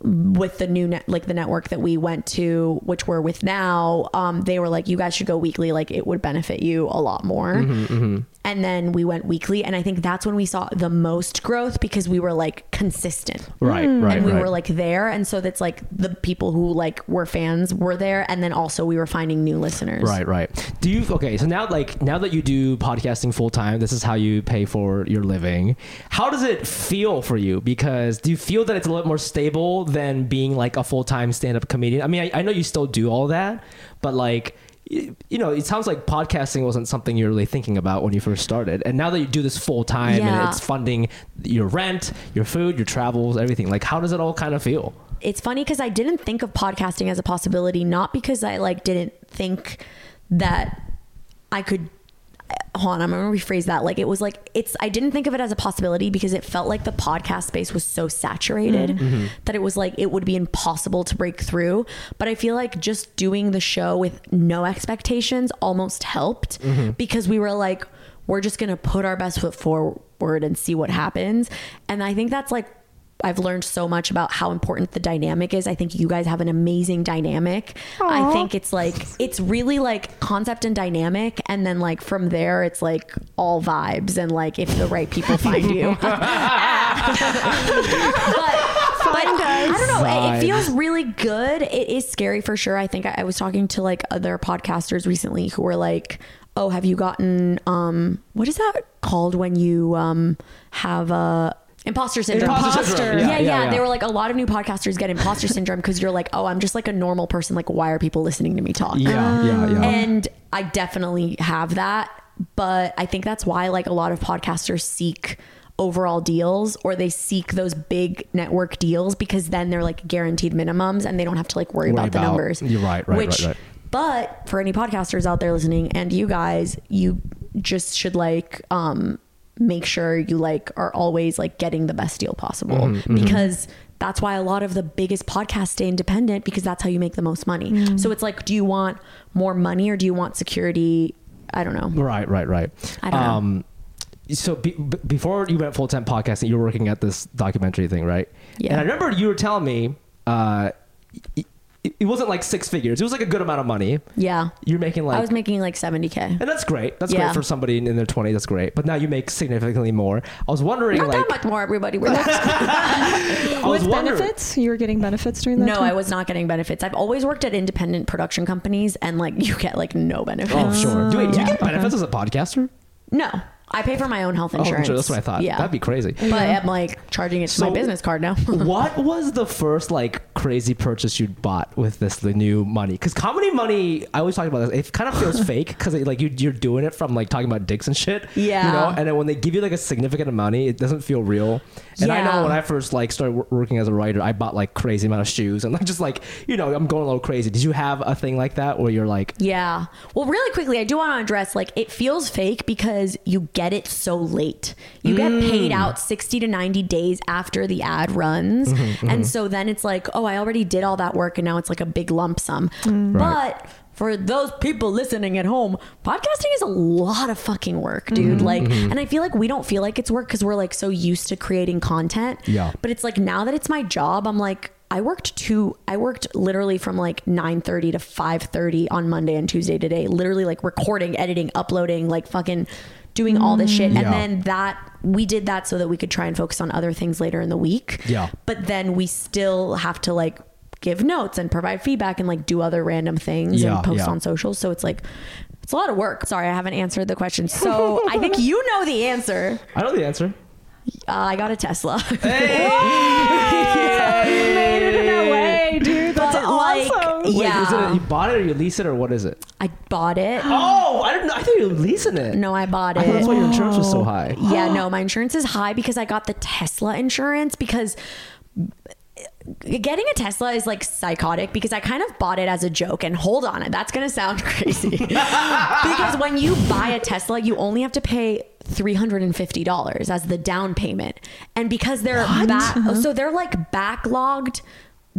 Speaker 3: with the new net like the network that we went to which we're with now um they were like you guys should go weekly like it would benefit you a lot more
Speaker 1: Mm-hmm,
Speaker 3: and then we went weekly and i think that's when we saw the most growth because we were like consistent
Speaker 1: Right, mm. right,
Speaker 3: and we
Speaker 1: right.
Speaker 3: were like there and so that's like the people who like were fans were there and then also we were finding new listeners
Speaker 1: Right, right. Do you okay? So now, like now that you do podcasting full time, this is how you pay for your living. How does it feel for you? Because do you feel that it's a little more stable than being like a full time stand up comedian? I mean, I, I know you still do all that, but like. You know, it sounds like podcasting wasn't something you were really thinking about when you first started, and now that you do this full time and it's funding your rent, your food, your travels, everything. Like, how does it all kind of feel?
Speaker 3: it's funny because I didn't think of podcasting as a possibility, not because I like didn't think that I could. Hold on, I'm gonna rephrase that. Like it was like it's. I didn't think of it as a possibility because it felt like the podcast space was so saturated mm-hmm. Mm-hmm. that it was like it would be impossible to break through. But I feel like just doing the show with no expectations almost helped mm-hmm. because we were like, we're just gonna put our best foot forward and see what happens. And I think that's like I've learned so much about how important the dynamic is. I think you guys have an amazing dynamic. I think it's like it's really like concept and dynamic and then like from there it's like all vibes and like if the right people find you. but but I don't know. It, it feels really good. It is scary for sure. I think I, I was talking to like other podcasters recently who were like, "Oh, have you gotten um what is that called when you um have a imposter syndrome?"
Speaker 1: Imposter syndrome.
Speaker 3: Yeah
Speaker 1: Yeah,
Speaker 3: yeah,
Speaker 1: yeah, yeah.
Speaker 3: They were like, a lot of new podcasters get imposter syndrome because you're like, "Oh, I'm just like a normal person. Like, why are people listening to me talk?"
Speaker 1: Yeah, yeah, yeah.
Speaker 3: And I definitely have that, but I think that's why like a lot of podcasters seek overall deals or they seek those big network deals because then they're like guaranteed minimums and they don't have to like worry,
Speaker 1: Worry
Speaker 3: about the numbers.
Speaker 1: you're right, right,
Speaker 3: Which,
Speaker 1: right, right.
Speaker 3: But for any podcasters out there listening and you guys, you just should like um make sure you like are always like getting the best deal possible
Speaker 1: Mm-hmm,
Speaker 3: because that's why a lot of the biggest podcasts stay independent because that's how you make the most money. So it's like, do you want more money or do you want security? I don't know.
Speaker 1: Right, right, right.
Speaker 3: I don't know.
Speaker 1: um, so be, b- before you went full time podcasting, you were working at this documentary thing, right?
Speaker 3: Yeah.
Speaker 1: And I remember you were telling me uh, it, it wasn't like six figures. It was like a good amount of money.
Speaker 3: Yeah.
Speaker 1: You're making like
Speaker 3: I was making like 70K.
Speaker 1: and that's great. That's
Speaker 3: Yeah.
Speaker 1: great for somebody in, in their 20s. That's great. But now you make significantly more. I was wondering,
Speaker 3: Not
Speaker 1: like,
Speaker 3: that much more, everybody. Relax.
Speaker 1: I was
Speaker 2: With
Speaker 1: wondering.
Speaker 2: benefits, you were getting benefits during that
Speaker 3: no,
Speaker 2: time?
Speaker 3: I was not getting benefits. I've always worked at independent production companies and like you get like no benefits.
Speaker 1: Oh, sure. Do, wait, do you get
Speaker 2: okay.
Speaker 1: benefits as a podcaster?
Speaker 3: No. I pay for my own health
Speaker 1: Oh,
Speaker 3: insurance.
Speaker 1: sure. That's what I thought.
Speaker 3: Yeah.
Speaker 1: That'd be crazy.
Speaker 3: but I'm like charging it to my business card now.
Speaker 1: what was the first like crazy purchase you bought with this the new money? Because comedy money, I always talk about this. It kind of feels fake because like you, you're doing it from like talking about dicks and shit.
Speaker 3: Yeah.
Speaker 1: You know, and then when they give you like a significant amount of money, it doesn't feel real. And I know when I first like started wor- working as a writer, I bought like crazy amount of shoes and like just like you know I'm going a little crazy. Did you have a thing like that where you're like,
Speaker 3: Yeah. Well, really quickly, I do want to address like it feels fake because you get it so late. You get paid mm. out 60 to 90 days after the ad runs. Mm-hmm, mm-hmm. And so then it's like, oh, I already did all that work and now it's like a big lump sum. Mm. But for those people listening at home, podcasting is a lot of fucking work, dude. Mm-hmm, like, and I feel like we don't feel like it's work because we're like so used to creating content.
Speaker 1: Yeah.
Speaker 3: But it's like now that it's my job, I'm like, I worked two. I worked literally from like nine thirty to five thirty on Monday and Tuesday today. Literally like recording, editing, uploading, like fucking doing all this shit.
Speaker 1: Yeah.
Speaker 3: And then that we did that so that we could try and focus on other things later in the week.
Speaker 1: Yeah.
Speaker 3: But then we still have to like give notes and provide feedback and like do other random things
Speaker 1: Yeah,
Speaker 3: and post
Speaker 1: yeah.
Speaker 3: on socials. So it's like it's a lot of work. Sorry, I haven't answered the question. So I think you know the answer.
Speaker 1: I know the answer.
Speaker 3: Uh, I got a Tesla.
Speaker 2: you made it in LA, dude. That's
Speaker 3: But, like,
Speaker 2: awesome.
Speaker 1: Wait,
Speaker 3: Yeah.
Speaker 1: is it a, you bought it or you lease it or what is it?
Speaker 3: I bought it.
Speaker 1: Oh, I didn't. know. I thought you were leasing it.
Speaker 3: No, I bought it.
Speaker 1: thought that's why your insurance was so high.
Speaker 3: Yeah, no, my insurance is high because I got the Tesla insurance because getting a Tesla is like psychotic because I kind of bought it as a joke and hold on it that's going to sound crazy because when you buy a Tesla you only have to pay $350 as the down payment and because they're back so they're like backlogged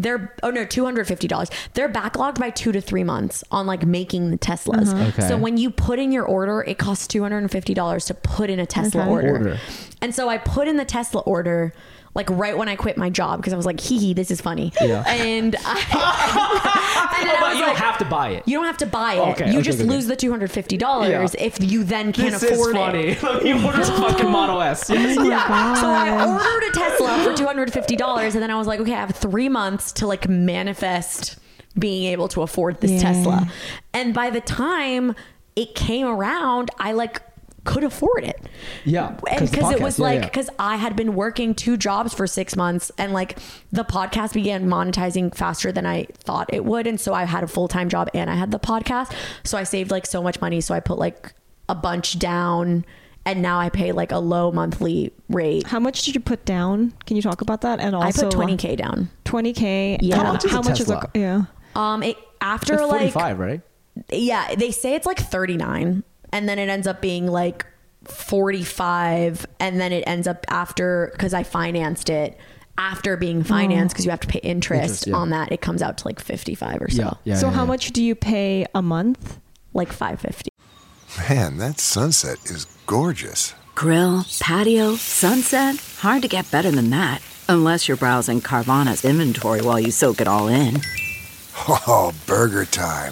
Speaker 3: they're oh no two hundred fifty dollars. They're backlogged by two to three months on like making the Teslas. Mm-hmm.
Speaker 1: Okay.
Speaker 3: So when you put in your order, it costs two hundred and fifty dollars to put in a Tesla
Speaker 2: Okay.
Speaker 3: order.
Speaker 1: Order.
Speaker 3: And so I put in the Tesla order like right when I quit my job because I was like, hee hee, this is funny.
Speaker 1: Yeah.
Speaker 3: And I, and then I
Speaker 1: but you
Speaker 3: like,
Speaker 1: don't have to buy it.
Speaker 3: you don't have to buy it.
Speaker 1: Okay,
Speaker 3: you
Speaker 1: okay,
Speaker 3: just
Speaker 1: okay,
Speaker 3: lose the two hundred fifty dollars
Speaker 1: Yeah.
Speaker 3: if you then can't
Speaker 1: this
Speaker 3: afford
Speaker 1: is funny.
Speaker 3: it.
Speaker 1: Let me order some fucking Model S. Yes.
Speaker 3: Yeah. Oh so I ordered a Tesla for two hundred fifty dollars, and then I was like, okay, I have three months to like manifest being able to afford this
Speaker 2: Yeah.
Speaker 3: Tesla. And by the time it came around, I like could afford it.
Speaker 1: Yeah,
Speaker 3: And
Speaker 1: 'cause
Speaker 3: because it was
Speaker 1: yeah,
Speaker 3: like,
Speaker 1: yeah.
Speaker 3: because I had been working two jobs for six months and like the podcast began monetizing faster than I thought it would. And so I had a full time job and I had the podcast. So I saved like so much money. So I put like a bunch down and now I pay like a low monthly rate.
Speaker 2: How much did you put down? Can you talk about that? And also I
Speaker 3: put 20K down.
Speaker 2: 20k.
Speaker 3: Yeah.
Speaker 2: How
Speaker 3: How
Speaker 2: much
Speaker 3: much
Speaker 1: is a
Speaker 2: how much is a yeah?
Speaker 3: Um, it, after
Speaker 1: It's
Speaker 3: like,
Speaker 1: 45, right?
Speaker 3: yeah, they say it's like 39 and then it ends up being like 45 and then it ends up after because I financed it after being oh. financed because you have to pay interest,
Speaker 1: Interest, yeah.
Speaker 3: on that it comes out to like 55 or so.
Speaker 1: Yeah. Yeah.
Speaker 2: so
Speaker 1: yeah,
Speaker 2: how
Speaker 1: yeah.
Speaker 2: much do you pay a month?
Speaker 3: Like 550.
Speaker 4: Man, that sunset is gorgeous.
Speaker 5: Grill, patio, sunset. Hard to get better than that. Unless you're browsing Carvana's inventory while you soak it all in.
Speaker 4: Oh, burger time.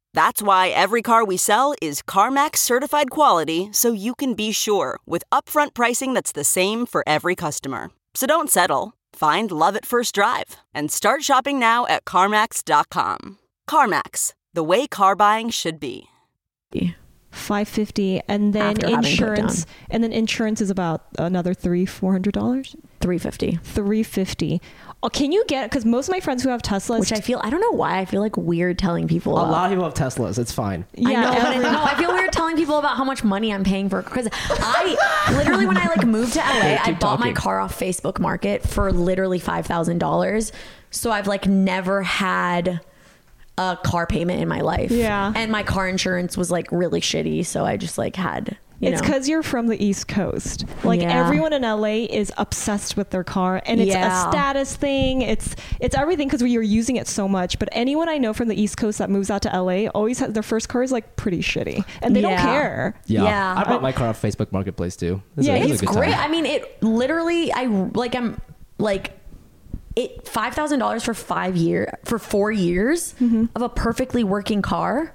Speaker 6: That's why every car we sell is CarMax certified quality so you can be sure with upfront pricing that's the same for every customer. So don't settle. Find love at first drive and start shopping now at CarMax.com. CarMax, the way car buying should be.
Speaker 2: 550 and then
Speaker 3: After
Speaker 2: insurance and then insurance is about another three four hundred dollars
Speaker 3: 350.
Speaker 2: 350 Oh, Oh, can you get? Because most of my friends who have Teslas,
Speaker 3: Which I feel I don't know why I feel like weird telling people.
Speaker 1: A
Speaker 3: about.
Speaker 1: lot of people have Teslas. It's fine.
Speaker 2: yeah,
Speaker 3: I know, but I, no, I feel weird telling people about how much money I'm paying for because I literally when I like moved to LA, I
Speaker 1: keep
Speaker 3: bought my car off Facebook Market for literally five thousand dollars. So I've like never had a car payment in my life.
Speaker 2: Yeah.
Speaker 3: and my car insurance was like really shitty, so I just like had. You
Speaker 2: it's because you're from the East Coast. Like
Speaker 3: Yeah.
Speaker 2: everyone in LA is obsessed with their car, and it's
Speaker 3: Yeah.
Speaker 2: a status thing. It's it's everything because we are using it so much. But anyone I know from the East Coast that moves out to LA always has their first car is like pretty shitty, and they don't care.
Speaker 1: Yeah.
Speaker 3: Yeah.
Speaker 1: I bought my car off Facebook Marketplace too. It's
Speaker 2: Yeah,
Speaker 1: a, it's,
Speaker 3: it's
Speaker 1: a good
Speaker 3: great.
Speaker 1: Time.
Speaker 3: I mean, it literally. I like. I'm like. It five thousand dollars for five year for four years
Speaker 2: Mm-hmm.
Speaker 3: of a perfectly working car.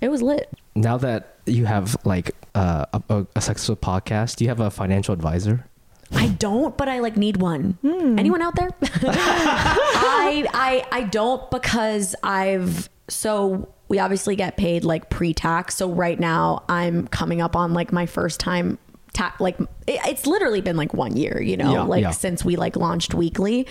Speaker 3: It was lit.
Speaker 1: now that you have like uh, a, a, a successful podcast, do you have a financial advisor?
Speaker 3: I don't, but I like need one.
Speaker 2: Hmm.
Speaker 3: Anyone out there? I I I don't because I've so we obviously get paid like pre-tax. So right now I'm coming up on like my first time ta- like it, it's literally been like one year, you know,
Speaker 1: Yeah,
Speaker 3: like
Speaker 1: yeah.
Speaker 3: since we like launched weekly.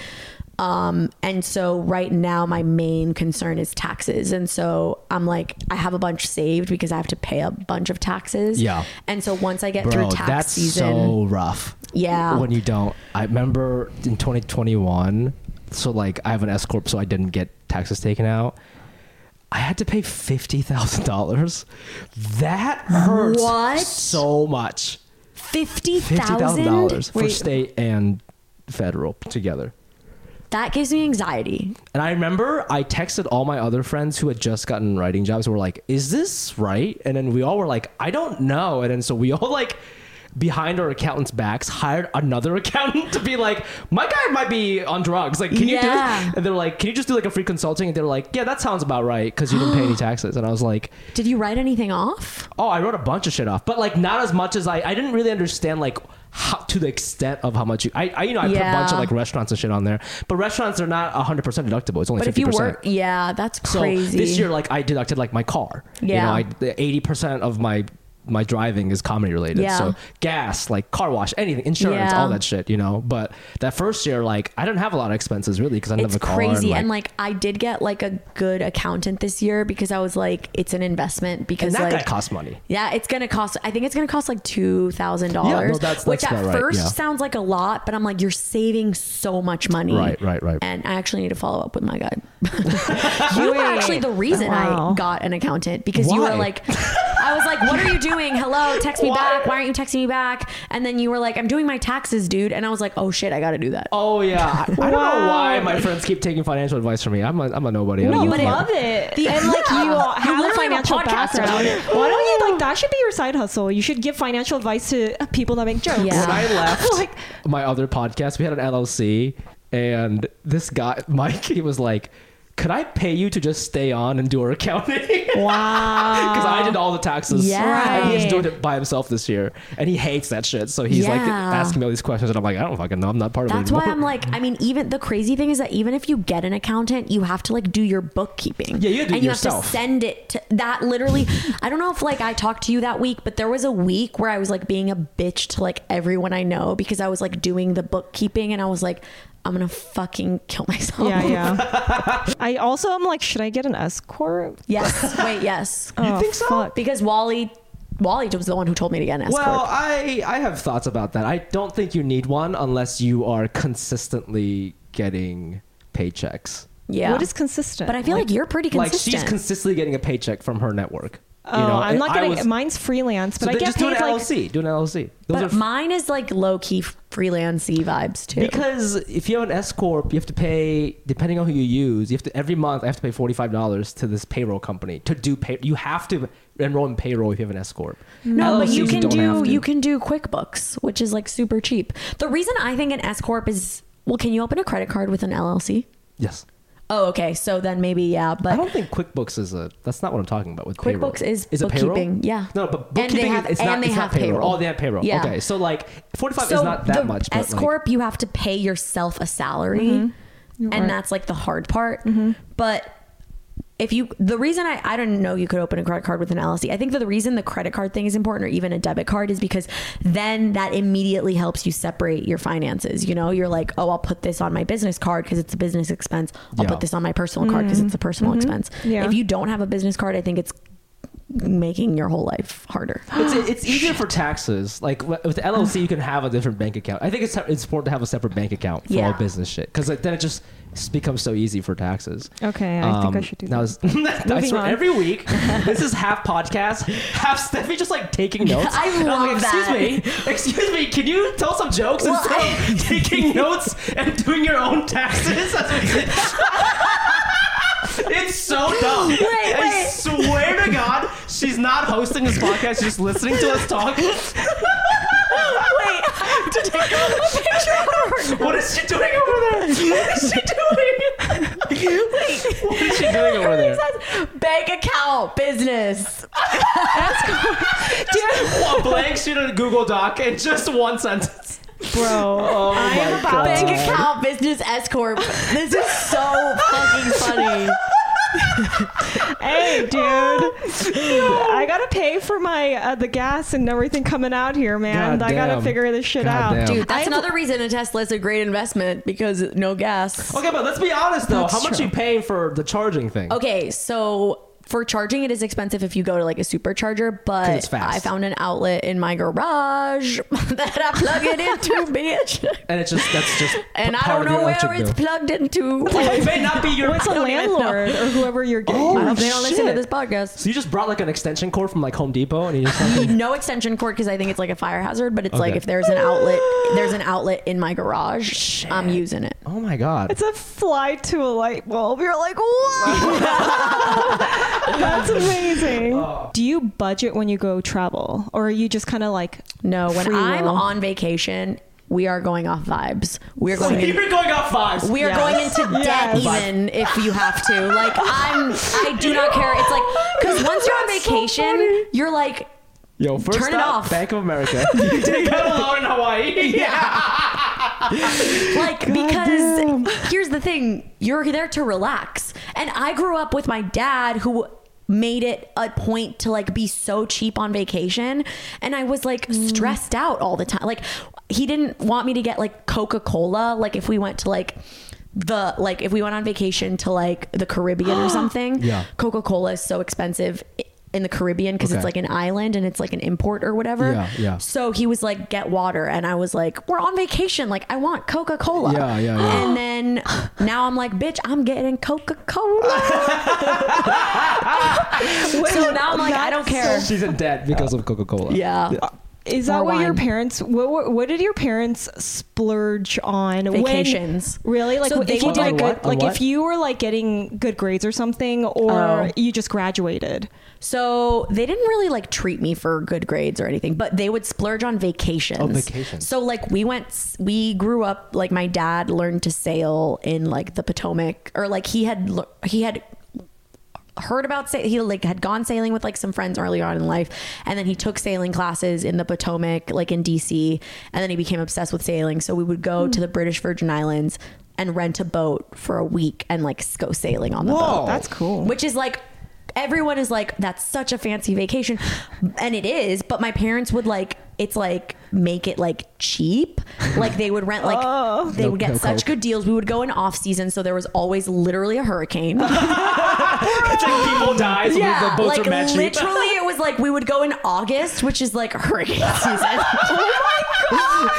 Speaker 3: Um, and so right now my main concern is taxes. And so I'm like, I have a bunch saved because I have to pay a bunch of taxes.
Speaker 1: Yeah.
Speaker 3: And so once I get
Speaker 1: Bro,
Speaker 3: through tax
Speaker 1: that's
Speaker 3: season,
Speaker 1: so rough.
Speaker 3: Yeah.
Speaker 1: When you don't. I remember in 2021, so like I have an S corp, so I didn't get taxes taken out. I had to pay fifty thousand dollars. That hurts
Speaker 3: What?
Speaker 1: so much.
Speaker 3: Fifty
Speaker 1: thousand dollars for state and federal together.
Speaker 3: That gives me anxiety.
Speaker 1: And I remember I texted all my other friends who had just gotten writing jobs. who were like, "Is this right?" And then we all were like, "I don't know." And then so we all like behind our accountant's backs hired another accountant to be like, "My guy might be on drugs. Like, can you do it?" And they're like, "Can you just do like a free consulting?" And they're like, "Yeah, that sounds about right because you didn't pay any taxes." And I was like,
Speaker 3: Did you write anything off?
Speaker 1: "Oh, I wrote a bunch of shit off, but like not as much as I. I didn't really understand like." How, to the extent of how much you, I, I you know, I put a bunch of like restaurants and shit on there, but restaurants are not 100% deductible. It's only
Speaker 3: But
Speaker 1: 50%.
Speaker 3: if you work, yeah, that's
Speaker 1: So
Speaker 3: crazy.
Speaker 1: this year, like I deducted like my car.
Speaker 3: Yeah.
Speaker 1: You know, I eighty percent of my my driving is comedy related.
Speaker 3: Yeah.
Speaker 1: So gas, like car wash, anything, insurance,
Speaker 3: Yeah.
Speaker 1: all that shit. You know. But that first year, like I didn't have a lot of expenses really because I didn't
Speaker 3: it's
Speaker 1: have a car.
Speaker 3: crazy,
Speaker 1: and,
Speaker 3: and like I did get like a good accountant this year because I was like, it's an investment because
Speaker 1: and that
Speaker 3: like
Speaker 1: guy costs money.
Speaker 3: Yeah, it's gonna cost. I think it's gonna cost like two thousand
Speaker 1: Yeah,
Speaker 3: dollars.
Speaker 1: no, that's-
Speaker 3: which
Speaker 1: that's
Speaker 3: at
Speaker 1: right,
Speaker 3: first
Speaker 1: yeah.
Speaker 3: sounds like a lot, but I'm like, you're saving so much money.
Speaker 1: Right, right, right.
Speaker 3: And I actually need to follow up with my guy. you were actually the reason
Speaker 2: Wow.
Speaker 3: I got an accountant because you were like, I was like, what are you doing? Hello, text me
Speaker 1: Why?
Speaker 3: back. Why aren't you texting me back? And then you were like, I'm doing my taxes, dude. And I was like, oh shit, I got to do that.
Speaker 1: Oh yeah, I, I don't know why my friends keep taking financial advice from me. I'm a, I'm a nobody. I
Speaker 2: No,
Speaker 1: don't
Speaker 2: you
Speaker 1: give a fuck.
Speaker 2: love it,
Speaker 3: The-
Speaker 2: and like you
Speaker 3: Yeah.
Speaker 2: have
Speaker 3: You
Speaker 2: a
Speaker 3: literally have a
Speaker 2: financial background. Why don't you like that? Should be your side hustle. You should give financial advice to people that make jokes.
Speaker 3: Yeah.
Speaker 1: when I left
Speaker 2: Like-
Speaker 1: my other podcast, we had an LLC, and this guy, Mike, he was like, "Could I pay you to just stay on and do our accounting?"
Speaker 2: Wow.
Speaker 1: Because I did all the taxes.
Speaker 3: Yeah.
Speaker 1: And he's doing it by himself this year, and he hates that shit. So he's like asking me all these questions, and I'm like, I don't fucking know. I'm not part of it
Speaker 3: That's why. I'm like, I mean, even the crazy thing is that even if you get an accountant, you have to like do your bookkeeping.
Speaker 1: Yeah, you have to do
Speaker 3: and you have to send it to that. Literally, I don't know if like I talked to you that week, but there was a week where I was like being a bitch to like everyone I know because I was like doing the bookkeeping, and I was like, I'm gonna fucking kill myself.
Speaker 2: Yeah, yeah. I also am like, should I get an escort?
Speaker 3: yes. Wait. Yes.
Speaker 2: You oh,
Speaker 1: think so?
Speaker 2: Fuck.
Speaker 3: Because Wally, Wally was the one who told me to get an S
Speaker 1: Well. I I have thoughts about that. I don't think you need one unless you are consistently getting paychecks.
Speaker 3: Yeah.
Speaker 2: What is consistent?
Speaker 3: But I feel like, you're pretty consistent.
Speaker 1: Like she's consistently getting a paycheck from her network.
Speaker 2: Oh,
Speaker 1: you know,
Speaker 2: I'm not getting.
Speaker 1: was-
Speaker 2: mine's freelance, but
Speaker 1: so
Speaker 2: I get
Speaker 1: just do
Speaker 2: paid
Speaker 1: an
Speaker 2: like.
Speaker 1: LLC. Do an LLC. Those
Speaker 3: but
Speaker 1: are
Speaker 3: mine is like low key freelancey vibes too.
Speaker 1: Because if you have an S corp, you have to pay depending on who you use. You have to every month. I have to pay forty five dollars to this payroll company to do pay. You have to enroll in payroll if you have an S corp.
Speaker 3: No, but you can
Speaker 1: don't
Speaker 3: do you can do QuickBooks, which is like super cheap. The reason I think an S corp is well, can you open a credit card with an LLC?
Speaker 1: Yes.
Speaker 3: Oh, okay. So then maybe yeah, but I
Speaker 1: don't think QuickBooks is a. That's not what I'm talking about with payroll.
Speaker 3: QuickBooks is
Speaker 1: is it payroll?
Speaker 3: bookkeeping, yeah.
Speaker 1: No, but
Speaker 3: And they
Speaker 1: bookkeeping
Speaker 3: have-
Speaker 1: is it's
Speaker 3: and
Speaker 1: not.
Speaker 3: they
Speaker 1: it's
Speaker 3: have
Speaker 1: not payroll.
Speaker 3: payroll.
Speaker 1: Oh, they have payroll.
Speaker 3: Yeah.
Speaker 1: Okay, so like forty five
Speaker 3: so
Speaker 1: is not that much.
Speaker 3: S
Speaker 1: like,
Speaker 3: corp, you have to pay yourself a salary, mm-hmm. and
Speaker 2: Right.
Speaker 3: that's like the hard part. Mm-hmm. But if you the reason I, I don't know you could open a credit card with an LLC. I think that the reason the credit card thing is important or even a debit card is because then that immediately helps you separate your finances. You know, you're like, oh, I'll put this on my business card because it's a business expense. I'll
Speaker 1: Yeah.
Speaker 3: put this on my personal card because it's a personal mm-hmm. expense.
Speaker 2: Yeah.
Speaker 3: If you don't have a business card, I think it's making your whole life harder.
Speaker 1: It's, it's easier for taxes. Like w- with LLC, you can have a different bank account. I think it's it's important to have a separate bank account for all business shit because like, then it just s- becomes so easy for taxes.
Speaker 2: Okay, I think I um, should do that.
Speaker 1: is- I swear,
Speaker 2: on.
Speaker 1: every week, this is half podcast, half Steffi just like taking notes.
Speaker 3: I love
Speaker 1: like,
Speaker 3: that.
Speaker 1: Excuse me, excuse me, can you tell some jokes
Speaker 3: Well,
Speaker 1: instead of taking notes and doing your own taxes? It's so dumb.
Speaker 3: Wait,
Speaker 1: I swear to God, she's not hosting this podcast. She's just listening to us talk.
Speaker 3: Wait, I have to take a picture of her.
Speaker 1: What is she doing over there? What is she doing?
Speaker 3: Wait,
Speaker 1: What is she doing over there?
Speaker 3: Says bank account business.
Speaker 1: A blank sheet a Google Doc and just one sentence.
Speaker 2: Bro,
Speaker 1: Oh
Speaker 2: I am about
Speaker 1: God.
Speaker 3: Bank account business S corp. This is so fucking funny.
Speaker 2: Hey, dude. I gotta pay for my uh, the gas and everything coming out here, man.
Speaker 1: God
Speaker 2: I gotta figure this shit
Speaker 1: God
Speaker 2: out.
Speaker 1: damn.
Speaker 3: Dude, that's
Speaker 2: I-
Speaker 3: another reason a Tesla is a great investment because no gas.
Speaker 1: Okay, but let's be honest though.
Speaker 2: That's
Speaker 1: How much
Speaker 2: true.
Speaker 1: are you paying for the charging thing?
Speaker 3: Okay, so for charging, it is expensive if you go to like a supercharger,
Speaker 1: 'Cause
Speaker 3: but
Speaker 1: it's fast.
Speaker 3: I found an outlet in my garage that I plug it into, bitch.
Speaker 1: And it's just that's just
Speaker 3: And I don't know where it's
Speaker 1: bill.
Speaker 3: plugged into.
Speaker 1: It may not be your.
Speaker 2: What's a
Speaker 3: I don't even know.
Speaker 2: landlord or whoever you're getting?
Speaker 1: Oh,
Speaker 3: I they don't listen to this podcast.
Speaker 1: So you just brought like an extension cord from like Home Depot and you just fucking-
Speaker 3: no extension cord because I think it's like a fire hazard. But it's like if there's an outlet, there's an outlet in my garage. I'm using it.
Speaker 1: Oh my god.
Speaker 2: It's a fly to a light bulb. You're like, what? That's amazing.
Speaker 1: Oh.
Speaker 2: Do you budget when you go travel, or are you just kind of like
Speaker 3: No, when
Speaker 2: free
Speaker 3: I'm
Speaker 2: will?
Speaker 3: on vacation, we are going off vibes. We are going.
Speaker 1: You've been going off fives.
Speaker 3: we are
Speaker 2: Yes.
Speaker 3: going into debt
Speaker 2: Yes.
Speaker 3: even if you have to. Like I'm. I do not care. It's like because once you're on
Speaker 2: That's so
Speaker 3: vacation, you're like.
Speaker 1: Yo, first
Speaker 3: Turn it off.
Speaker 1: Bank of America. Take out a loan in Hawaii. Yeah.
Speaker 3: like because here's the thing you're there to relax. And i grew up with my dad who made it a point to like be so cheap on vacation. And i was like mm. stressed out all the time. Like he didn't want me to get like coca-cola like if we went to like the like if we went on vacation to like the caribbean or something.
Speaker 1: Yeah.
Speaker 3: coca-cola is so expensive in the caribbean because
Speaker 1: Okay.
Speaker 3: it's like an island and it's like an import or whatever
Speaker 1: Yeah, yeah.
Speaker 3: so he was like, "Get water," and I was like, "We're on vacation. Like, I want Coca Cola."
Speaker 1: Yeah, yeah, yeah.
Speaker 3: And then now I'm like, "Bitch, I'm getting Coca Cola." so now I'm like, I don't care.
Speaker 1: She's in debt because of Coca Cola.
Speaker 3: yeah.
Speaker 2: Is that
Speaker 3: Or
Speaker 2: what your parents? What, what, what did your parents splurge on? when-
Speaker 3: Vacations.
Speaker 2: really? Like
Speaker 3: So
Speaker 2: if
Speaker 3: they
Speaker 2: you did a good,
Speaker 1: what?
Speaker 2: Like
Speaker 1: what?
Speaker 2: if you were like getting good grades or something, or
Speaker 3: Oh.
Speaker 2: you just graduated.
Speaker 3: So they didn't really like treat me for good grades or anything, but they would splurge on vacations.
Speaker 1: Oh, vacations.
Speaker 3: So like we went, we grew up like my dad learned to sail in like the Potomac, or like he had he had heard about sa- he like had gone sailing with like some friends earlier on in life and then he took sailing classes in the Potomac like in DC and then he became obsessed with sailing so we would go to the British Virgin Islands and rent a boat for a week and like go sailing on the
Speaker 1: Whoa.
Speaker 3: boat
Speaker 2: That's cool.
Speaker 3: which is like everyone is like that's such a fancy vacation and it is but my parents would like it's like make it like cheap like they would rent like
Speaker 2: Oh.
Speaker 3: they
Speaker 1: No-
Speaker 3: would get
Speaker 1: no
Speaker 3: such
Speaker 1: Coke.
Speaker 3: good deals we would go in off season so there was always literally a hurricane
Speaker 1: It's like people die, so
Speaker 3: yeah
Speaker 1: the boats
Speaker 3: like
Speaker 1: are mad cheap.
Speaker 3: literally it was like we would go in august which is like hurricane season oh my god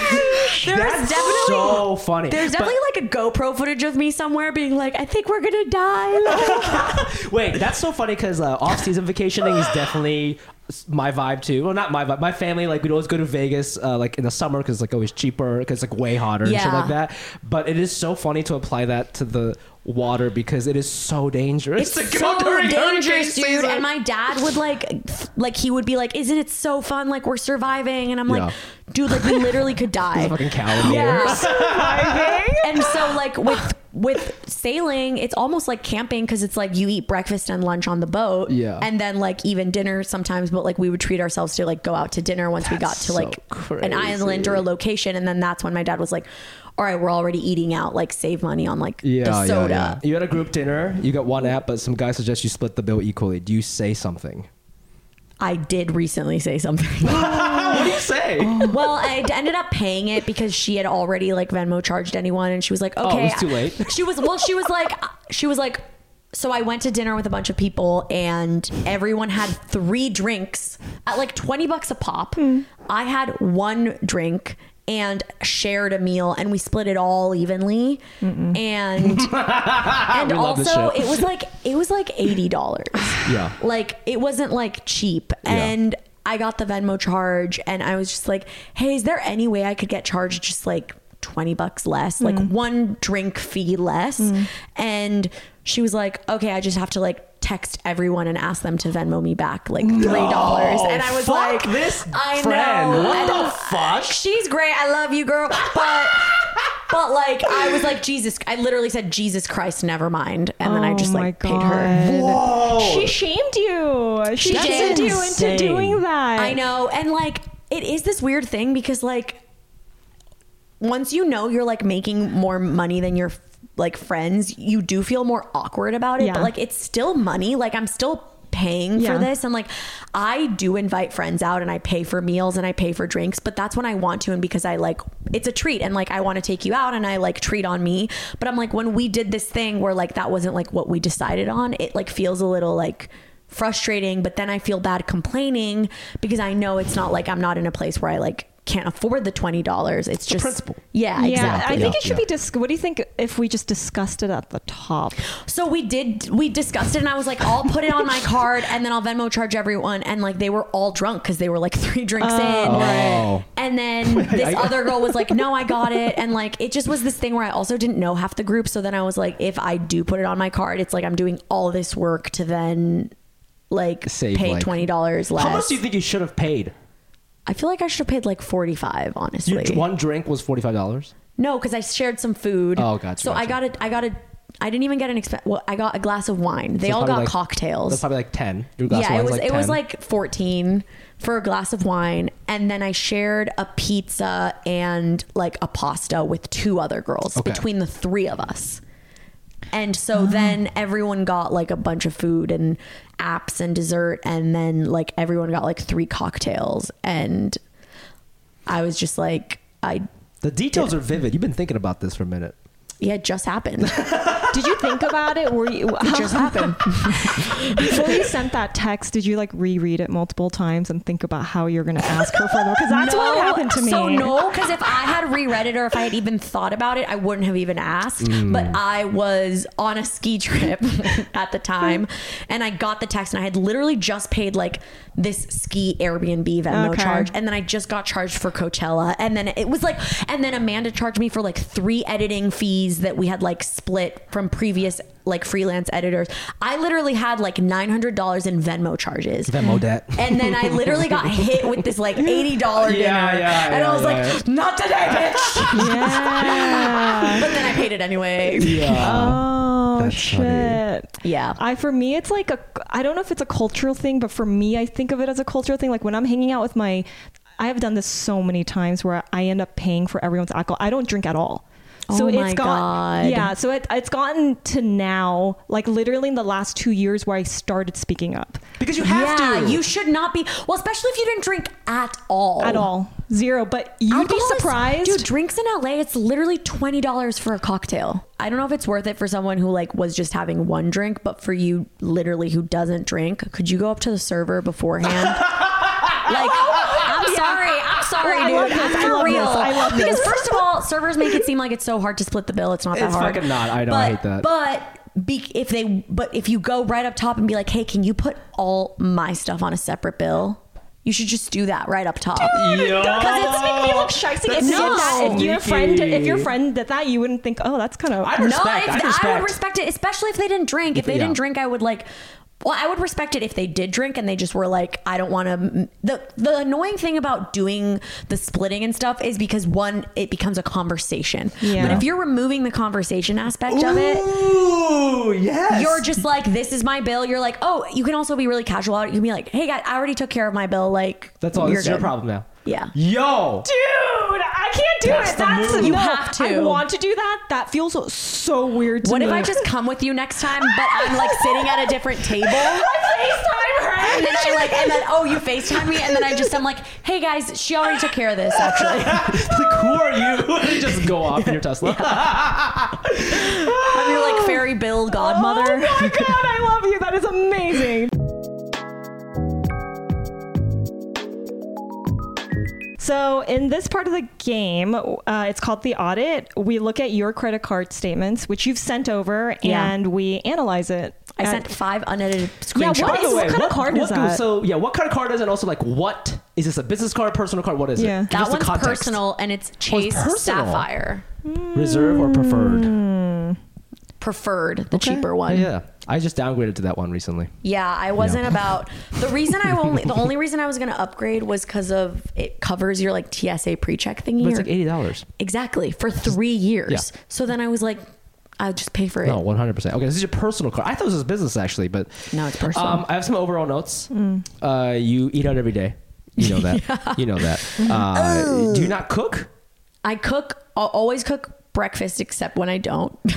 Speaker 3: there's
Speaker 1: That's
Speaker 3: definitely
Speaker 1: so funny.
Speaker 3: there's
Speaker 1: But-
Speaker 3: definitely like a GoPro footage of me somewhere being like, I think we're gonna die. Like,
Speaker 1: Wait, that's so funny because uh, off-season vacationing is definitely s- my vibe too. Well, not my vibe. My family like we'd always go to Vegas uh, like in the summer because like always cheaper because like way hotter and shit like that. But it is so funny to apply that to the water because it is so dangerous.
Speaker 3: it's
Speaker 1: to go
Speaker 3: so dangerous, dude.
Speaker 1: season.
Speaker 3: And my dad would like, like he would be like, "Isn't it so fun? Like we're surviving." And I'm like,
Speaker 1: Yeah.
Speaker 3: "Dude, like we literally could die."
Speaker 1: fucking cow in
Speaker 3: Yeah.
Speaker 1: ear.
Speaker 3: and so like with with sailing, it's almost like camping because it's like you eat breakfast and lunch on the boat,
Speaker 1: Yeah.
Speaker 3: and then like even dinner sometimes. But like we would treat ourselves to like go out to dinner once we got
Speaker 1: That's
Speaker 3: to like
Speaker 1: so
Speaker 3: an island or a location, and then that's when my dad was like, all right, we're already eating out, like save money on like
Speaker 1: Yeah,
Speaker 3: the soda.
Speaker 1: yeah. You had a group dinner. You got one app, but some guy suggests you split the bill equally. Do you say something?
Speaker 3: I did recently say something.
Speaker 1: what do you say?
Speaker 3: well, I ended up paying it because she had already like Venmo charged anyone, and she was like, "Okay,
Speaker 1: Oh, it was too late?
Speaker 3: She was well. She was like, she was like. So I went to dinner with a bunch of people, and everyone had three drinks at like twenty bucks a pop. Mm. I had one drink and shared a meal, and we split it all evenly. And and
Speaker 1: We
Speaker 3: also, it was like it was like eighty dollars.
Speaker 1: Yeah.
Speaker 3: Like it wasn't like cheap. And I got the Venmo charge and I was just like, hey, is there any way I could get charged just like 20 bucks less, like hmm. one drink fee less? Hmm. And she was like, okay, I just have to like text everyone and ask them to Venmo me back like $3. and I was
Speaker 1: fuck
Speaker 3: like,
Speaker 1: this
Speaker 3: I
Speaker 1: friend.
Speaker 3: know.
Speaker 1: What
Speaker 3: And
Speaker 1: the fuck?
Speaker 3: She's great. I love you, girl. But. But like I was like Jesus, I literally said Jesus Christ, never mind, and then I
Speaker 2: Oh
Speaker 3: just
Speaker 2: my
Speaker 3: like paid her.
Speaker 2: God. She shamed you. She
Speaker 3: That's
Speaker 2: shamed you into doing that.
Speaker 3: I know. And like it is this weird thing because like once you know you're like making more money than your like friends, you do feel more awkward about it.
Speaker 2: Yeah.
Speaker 3: But like it's still money. Like I'm still paying
Speaker 2: Yeah.
Speaker 3: for this and like I do invite friends out and I pay for meals and I pay for drinks, but that's when I want to and because I like it's a treat and like I want to take you out and I like treat on me. But I'm like when we did this thing where like that wasn't like what we decided on, it like feels a little like frustrating, but then I feel bad complaining because I know it's not like I'm not in a place where I like can't afford the twenty dollars. It's just
Speaker 1: principle.
Speaker 3: Yeah,
Speaker 2: Yeah,
Speaker 3: exactly.
Speaker 2: I think
Speaker 1: Yeah,
Speaker 2: it should
Speaker 1: yeah.
Speaker 2: be dis- What do you think if we just discussed it at the top?
Speaker 3: So we did we discussed it and I was like, I'll put it on my card and then I'll Venmo charge everyone and like they were all drunk because they were like three drinks oh. in.
Speaker 1: Oh.
Speaker 3: And then this other girl was like, No, I got it. And like it just was this thing where I also didn't know half the group. So then I was like, if I do put it on my card, it's like I'm doing all this work to then like
Speaker 1: Save,
Speaker 3: pay
Speaker 1: like-
Speaker 3: twenty dollars less.
Speaker 1: How much do you think you should have paid?
Speaker 3: I feel like I should have paid like forty five,
Speaker 1: You,
Speaker 3: honestly.
Speaker 1: one drink was forty five dollars.
Speaker 3: No, because I shared some food.
Speaker 1: Oh, gotcha,
Speaker 3: So I got
Speaker 1: gotcha.
Speaker 3: it. I got a. I didn't even get an exp. Well, I got a glass of wine. They
Speaker 1: So
Speaker 3: all got
Speaker 1: like-
Speaker 3: cocktails.
Speaker 1: That's probably like ten. Your glass
Speaker 3: yeah,
Speaker 1: of
Speaker 3: it was.
Speaker 1: like
Speaker 3: it was like fourteen for a glass of wine, and then I shared a pizza and like a pasta with two other girls
Speaker 1: Okay.
Speaker 3: between the three of us. And so oh. then everyone got like a bunch of food and apps and dessert, and then like everyone got like three cocktails, and I was just like, I
Speaker 1: the details are vivid. You've been thinking about this for a minute.
Speaker 3: Yeah, it just happened.
Speaker 2: Did you think about it? Were you
Speaker 3: It just happened.
Speaker 2: before you sent that text? Did you like reread it multiple times and think about how you're going to ask her for them? Because that's what happened to me.
Speaker 3: So no, because if I had reread it or if I had even thought about it, I wouldn't have even asked.
Speaker 1: Mm.
Speaker 3: But I was on a ski trip at the time, and I got the text, and I had literally just paid like this ski Airbnb Venmo
Speaker 2: Okay.
Speaker 3: charge, and then I just got charged for Coachella, and then it was like, and then Amanda charged me for like three editing fees that we had like split from previous like freelance editors. I literally had like nine hundred dollars in Venmo charges.
Speaker 1: Venmo debt.
Speaker 3: And then I literally got hit with this like eighty dollar dinner,
Speaker 1: Yeah, yeah,
Speaker 3: and I was
Speaker 1: yeah.
Speaker 3: like, "Not today, bitch!"
Speaker 2: Yeah.
Speaker 3: but then I paid it anyway.
Speaker 2: Oh
Speaker 1: That's
Speaker 2: shit.
Speaker 1: funny.
Speaker 3: Yeah.
Speaker 2: I for me it's like a I don't know if it's a cultural thing, but for me I think of it as a cultural thing. Like when I'm hanging out with my I have done this so many times where I end up paying for everyone's alcohol. I don't drink at all. So
Speaker 3: Oh
Speaker 2: it's
Speaker 3: my
Speaker 2: got
Speaker 3: God.
Speaker 2: yeah. So it, it's gotten to now, like literally in the last two years, where I started speaking up
Speaker 1: Because you have
Speaker 3: yeah,
Speaker 1: to.
Speaker 3: you should not be. Well, especially if you didn't drink at all.
Speaker 2: at all, zero. But you'd
Speaker 3: Alcohol
Speaker 2: be
Speaker 3: is-
Speaker 2: surprised,
Speaker 3: dude. Drinks in LA, it's literally twenty dollars for a cocktail. I don't know if it's worth it for someone who like was just having one drink, but for you, literally who doesn't drink, could you go up to the server beforehand? like, I'm sorry, I'm sorry,
Speaker 2: I
Speaker 3: dude.
Speaker 2: love this,
Speaker 3: I'm
Speaker 2: I
Speaker 3: for
Speaker 2: love
Speaker 3: real.
Speaker 2: this, I love
Speaker 3: because
Speaker 2: this.
Speaker 3: first of all, servers make it seem like it's so hard to split the bill. It's not that
Speaker 1: It's
Speaker 3: hard.
Speaker 1: fucking not. I know,
Speaker 3: But,
Speaker 1: I hate that.
Speaker 3: But be, if they, but if you go right up top and be like, hey, can you put all my stuff on a separate bill? You should just do that right up top.
Speaker 2: Because it's making me look shicey. If, you did that, if your friend, if your friend did that, you wouldn't think, oh, that's kind of.
Speaker 1: I
Speaker 3: No,
Speaker 1: respect.
Speaker 3: if,
Speaker 1: I
Speaker 3: I,
Speaker 1: respect.
Speaker 3: would respect it, especially if they didn't drink. If they
Speaker 1: yeah.
Speaker 3: didn't drink, I would like. Well, I would respect it if they did drink and they just were like, I don't want to. The the annoying thing about doing the splitting and stuff is because one, it becomes a conversation.
Speaker 2: Yeah.
Speaker 3: But if you're removing the conversation aspect of it,
Speaker 1: Ooh, yes.
Speaker 3: you're just like, this is my bill. You're like, oh, you can also be really casual. You can be like, hey, guys, I already took care of my bill. Like,
Speaker 1: That's all.
Speaker 3: You're
Speaker 1: This is your problem now.
Speaker 3: Yeah.
Speaker 1: Yo, Dude,
Speaker 2: I can't do
Speaker 1: That's
Speaker 2: it.
Speaker 1: the
Speaker 2: That's
Speaker 1: move.
Speaker 3: You
Speaker 2: no,
Speaker 3: have to.
Speaker 2: I want to do that. That feels so, so weird to me.
Speaker 3: What
Speaker 2: me.
Speaker 3: if I just come with you next time, but I'm like sitting at a different table?
Speaker 2: I FaceTime her?
Speaker 3: And then I like, and then oh, you Facetime me, and then I just I'm like, hey guys, she already took care of this actually.
Speaker 1: like, who are you? You just go off in your Tesla.
Speaker 3: I'm your like fairy Bill godmother.
Speaker 2: Oh my god, I love you. That is amazing. So, in this part of the game, uh, it's called the audit. We look at your credit card statements, which you've sent over,
Speaker 3: Yeah.
Speaker 2: and we analyze it.
Speaker 3: I
Speaker 2: at-
Speaker 3: sent five unedited
Speaker 2: Yeah,
Speaker 3: screenshots.
Speaker 2: what is- what kind of card is that?
Speaker 1: So yeah, what kind of card is it? And also like, what is this? A business card, personal card? What is
Speaker 2: Yeah.
Speaker 1: it?
Speaker 3: that
Speaker 1: Just
Speaker 3: one's personal, and it's Chase
Speaker 1: personal.
Speaker 3: Sapphire
Speaker 1: Reserve or preferred?
Speaker 3: Preferred, the
Speaker 1: Okay.
Speaker 3: cheaper one.
Speaker 1: Yeah, I just downgraded to that one recently.
Speaker 3: Yeah, I wasn't about the reason I only the only reason I was gonna upgrade was because of it covers your like TSA pre-check thingy.
Speaker 1: But it's
Speaker 3: or-
Speaker 1: like eighty dollars.
Speaker 3: exactly for three years.
Speaker 1: Yeah.
Speaker 3: So then I was like, I'll just pay for it.
Speaker 1: No, one hundred percent. Okay, this is your personal card. I thought this was business actually, but
Speaker 3: No, it's personal.
Speaker 1: Um, I have some overall notes.
Speaker 2: Mm.
Speaker 1: Uh, you eat out every day. You know that. You know that. Uh, do you not cook?
Speaker 3: I cook. I'll always cook breakfast except when I don't.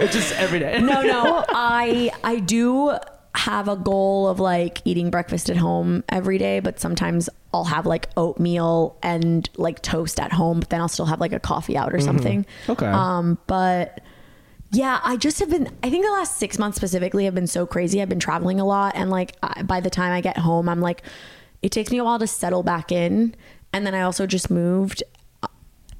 Speaker 1: It's just every day.
Speaker 3: no, no. I I do have a goal of like eating breakfast at home every day, but sometimes I'll have like oatmeal and like toast at home, but then I'll still have like a coffee out or something.
Speaker 1: Okay.
Speaker 3: Um, but yeah, I just have been. I think the last six months specifically have been so crazy. I've been traveling a lot, and like I, by the time I get home, I'm like, it takes me a while to settle back in, and then I also just moved.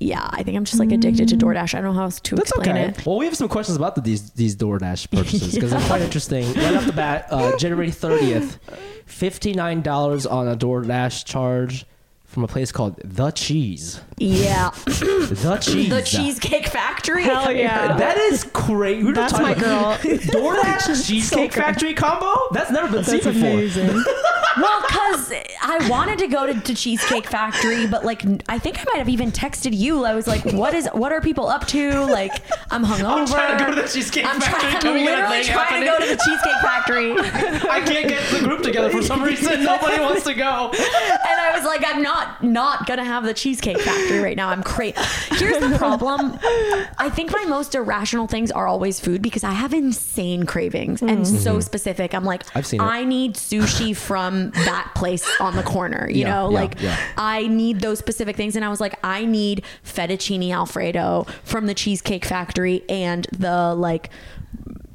Speaker 3: Yeah, I think I'm just like addicted to DoorDash. I don't know how else to
Speaker 1: That's
Speaker 3: explain
Speaker 1: okay.
Speaker 3: it.
Speaker 1: Well, we have some questions about the, these these DoorDash purchases because they're quite interesting. Right off the bat, uh, January thirtieth, fifty nine dollars on a DoorDash charge from a place called The Cheese.
Speaker 3: Yeah,
Speaker 1: The Cheese.
Speaker 3: the Cheesecake Factory.
Speaker 2: Hell yeah.
Speaker 1: That is crazy.
Speaker 2: That's
Speaker 1: talking
Speaker 2: my
Speaker 1: about-
Speaker 2: girl.
Speaker 1: DoorDash Cheesecake
Speaker 2: good.
Speaker 1: Factory combo? That's never been seen
Speaker 2: That's
Speaker 1: before.
Speaker 3: Well, because I wanted to go to, to Cheesecake Factory, but like I think I might have even texted you. I was like, "What is? What are people up to? Like, I'm hungover.
Speaker 1: I'm trying to go to the Cheesecake
Speaker 3: I'm
Speaker 1: Factory.
Speaker 3: Trying, I'm
Speaker 1: Can we get a
Speaker 3: literally
Speaker 1: thing
Speaker 3: trying to go to the Cheesecake Factory,
Speaker 1: I can't get the group together for some reason. Nobody wants to go.
Speaker 3: And I was like, "I'm not not gonna have the Cheesecake Factory right now. I'm crazy." Here's the problem. I think my most irrational things are always food because I have insane cravings and so specific. I'm like,
Speaker 1: Mm-hmm. I've seen it.
Speaker 3: I need sushi from that place on the corner. You
Speaker 1: Yeah,
Speaker 3: know,
Speaker 1: yeah,
Speaker 3: like
Speaker 1: yeah.
Speaker 3: I need those specific things. And I was like, I need fettuccine alfredo from the Cheesecake Factory and the like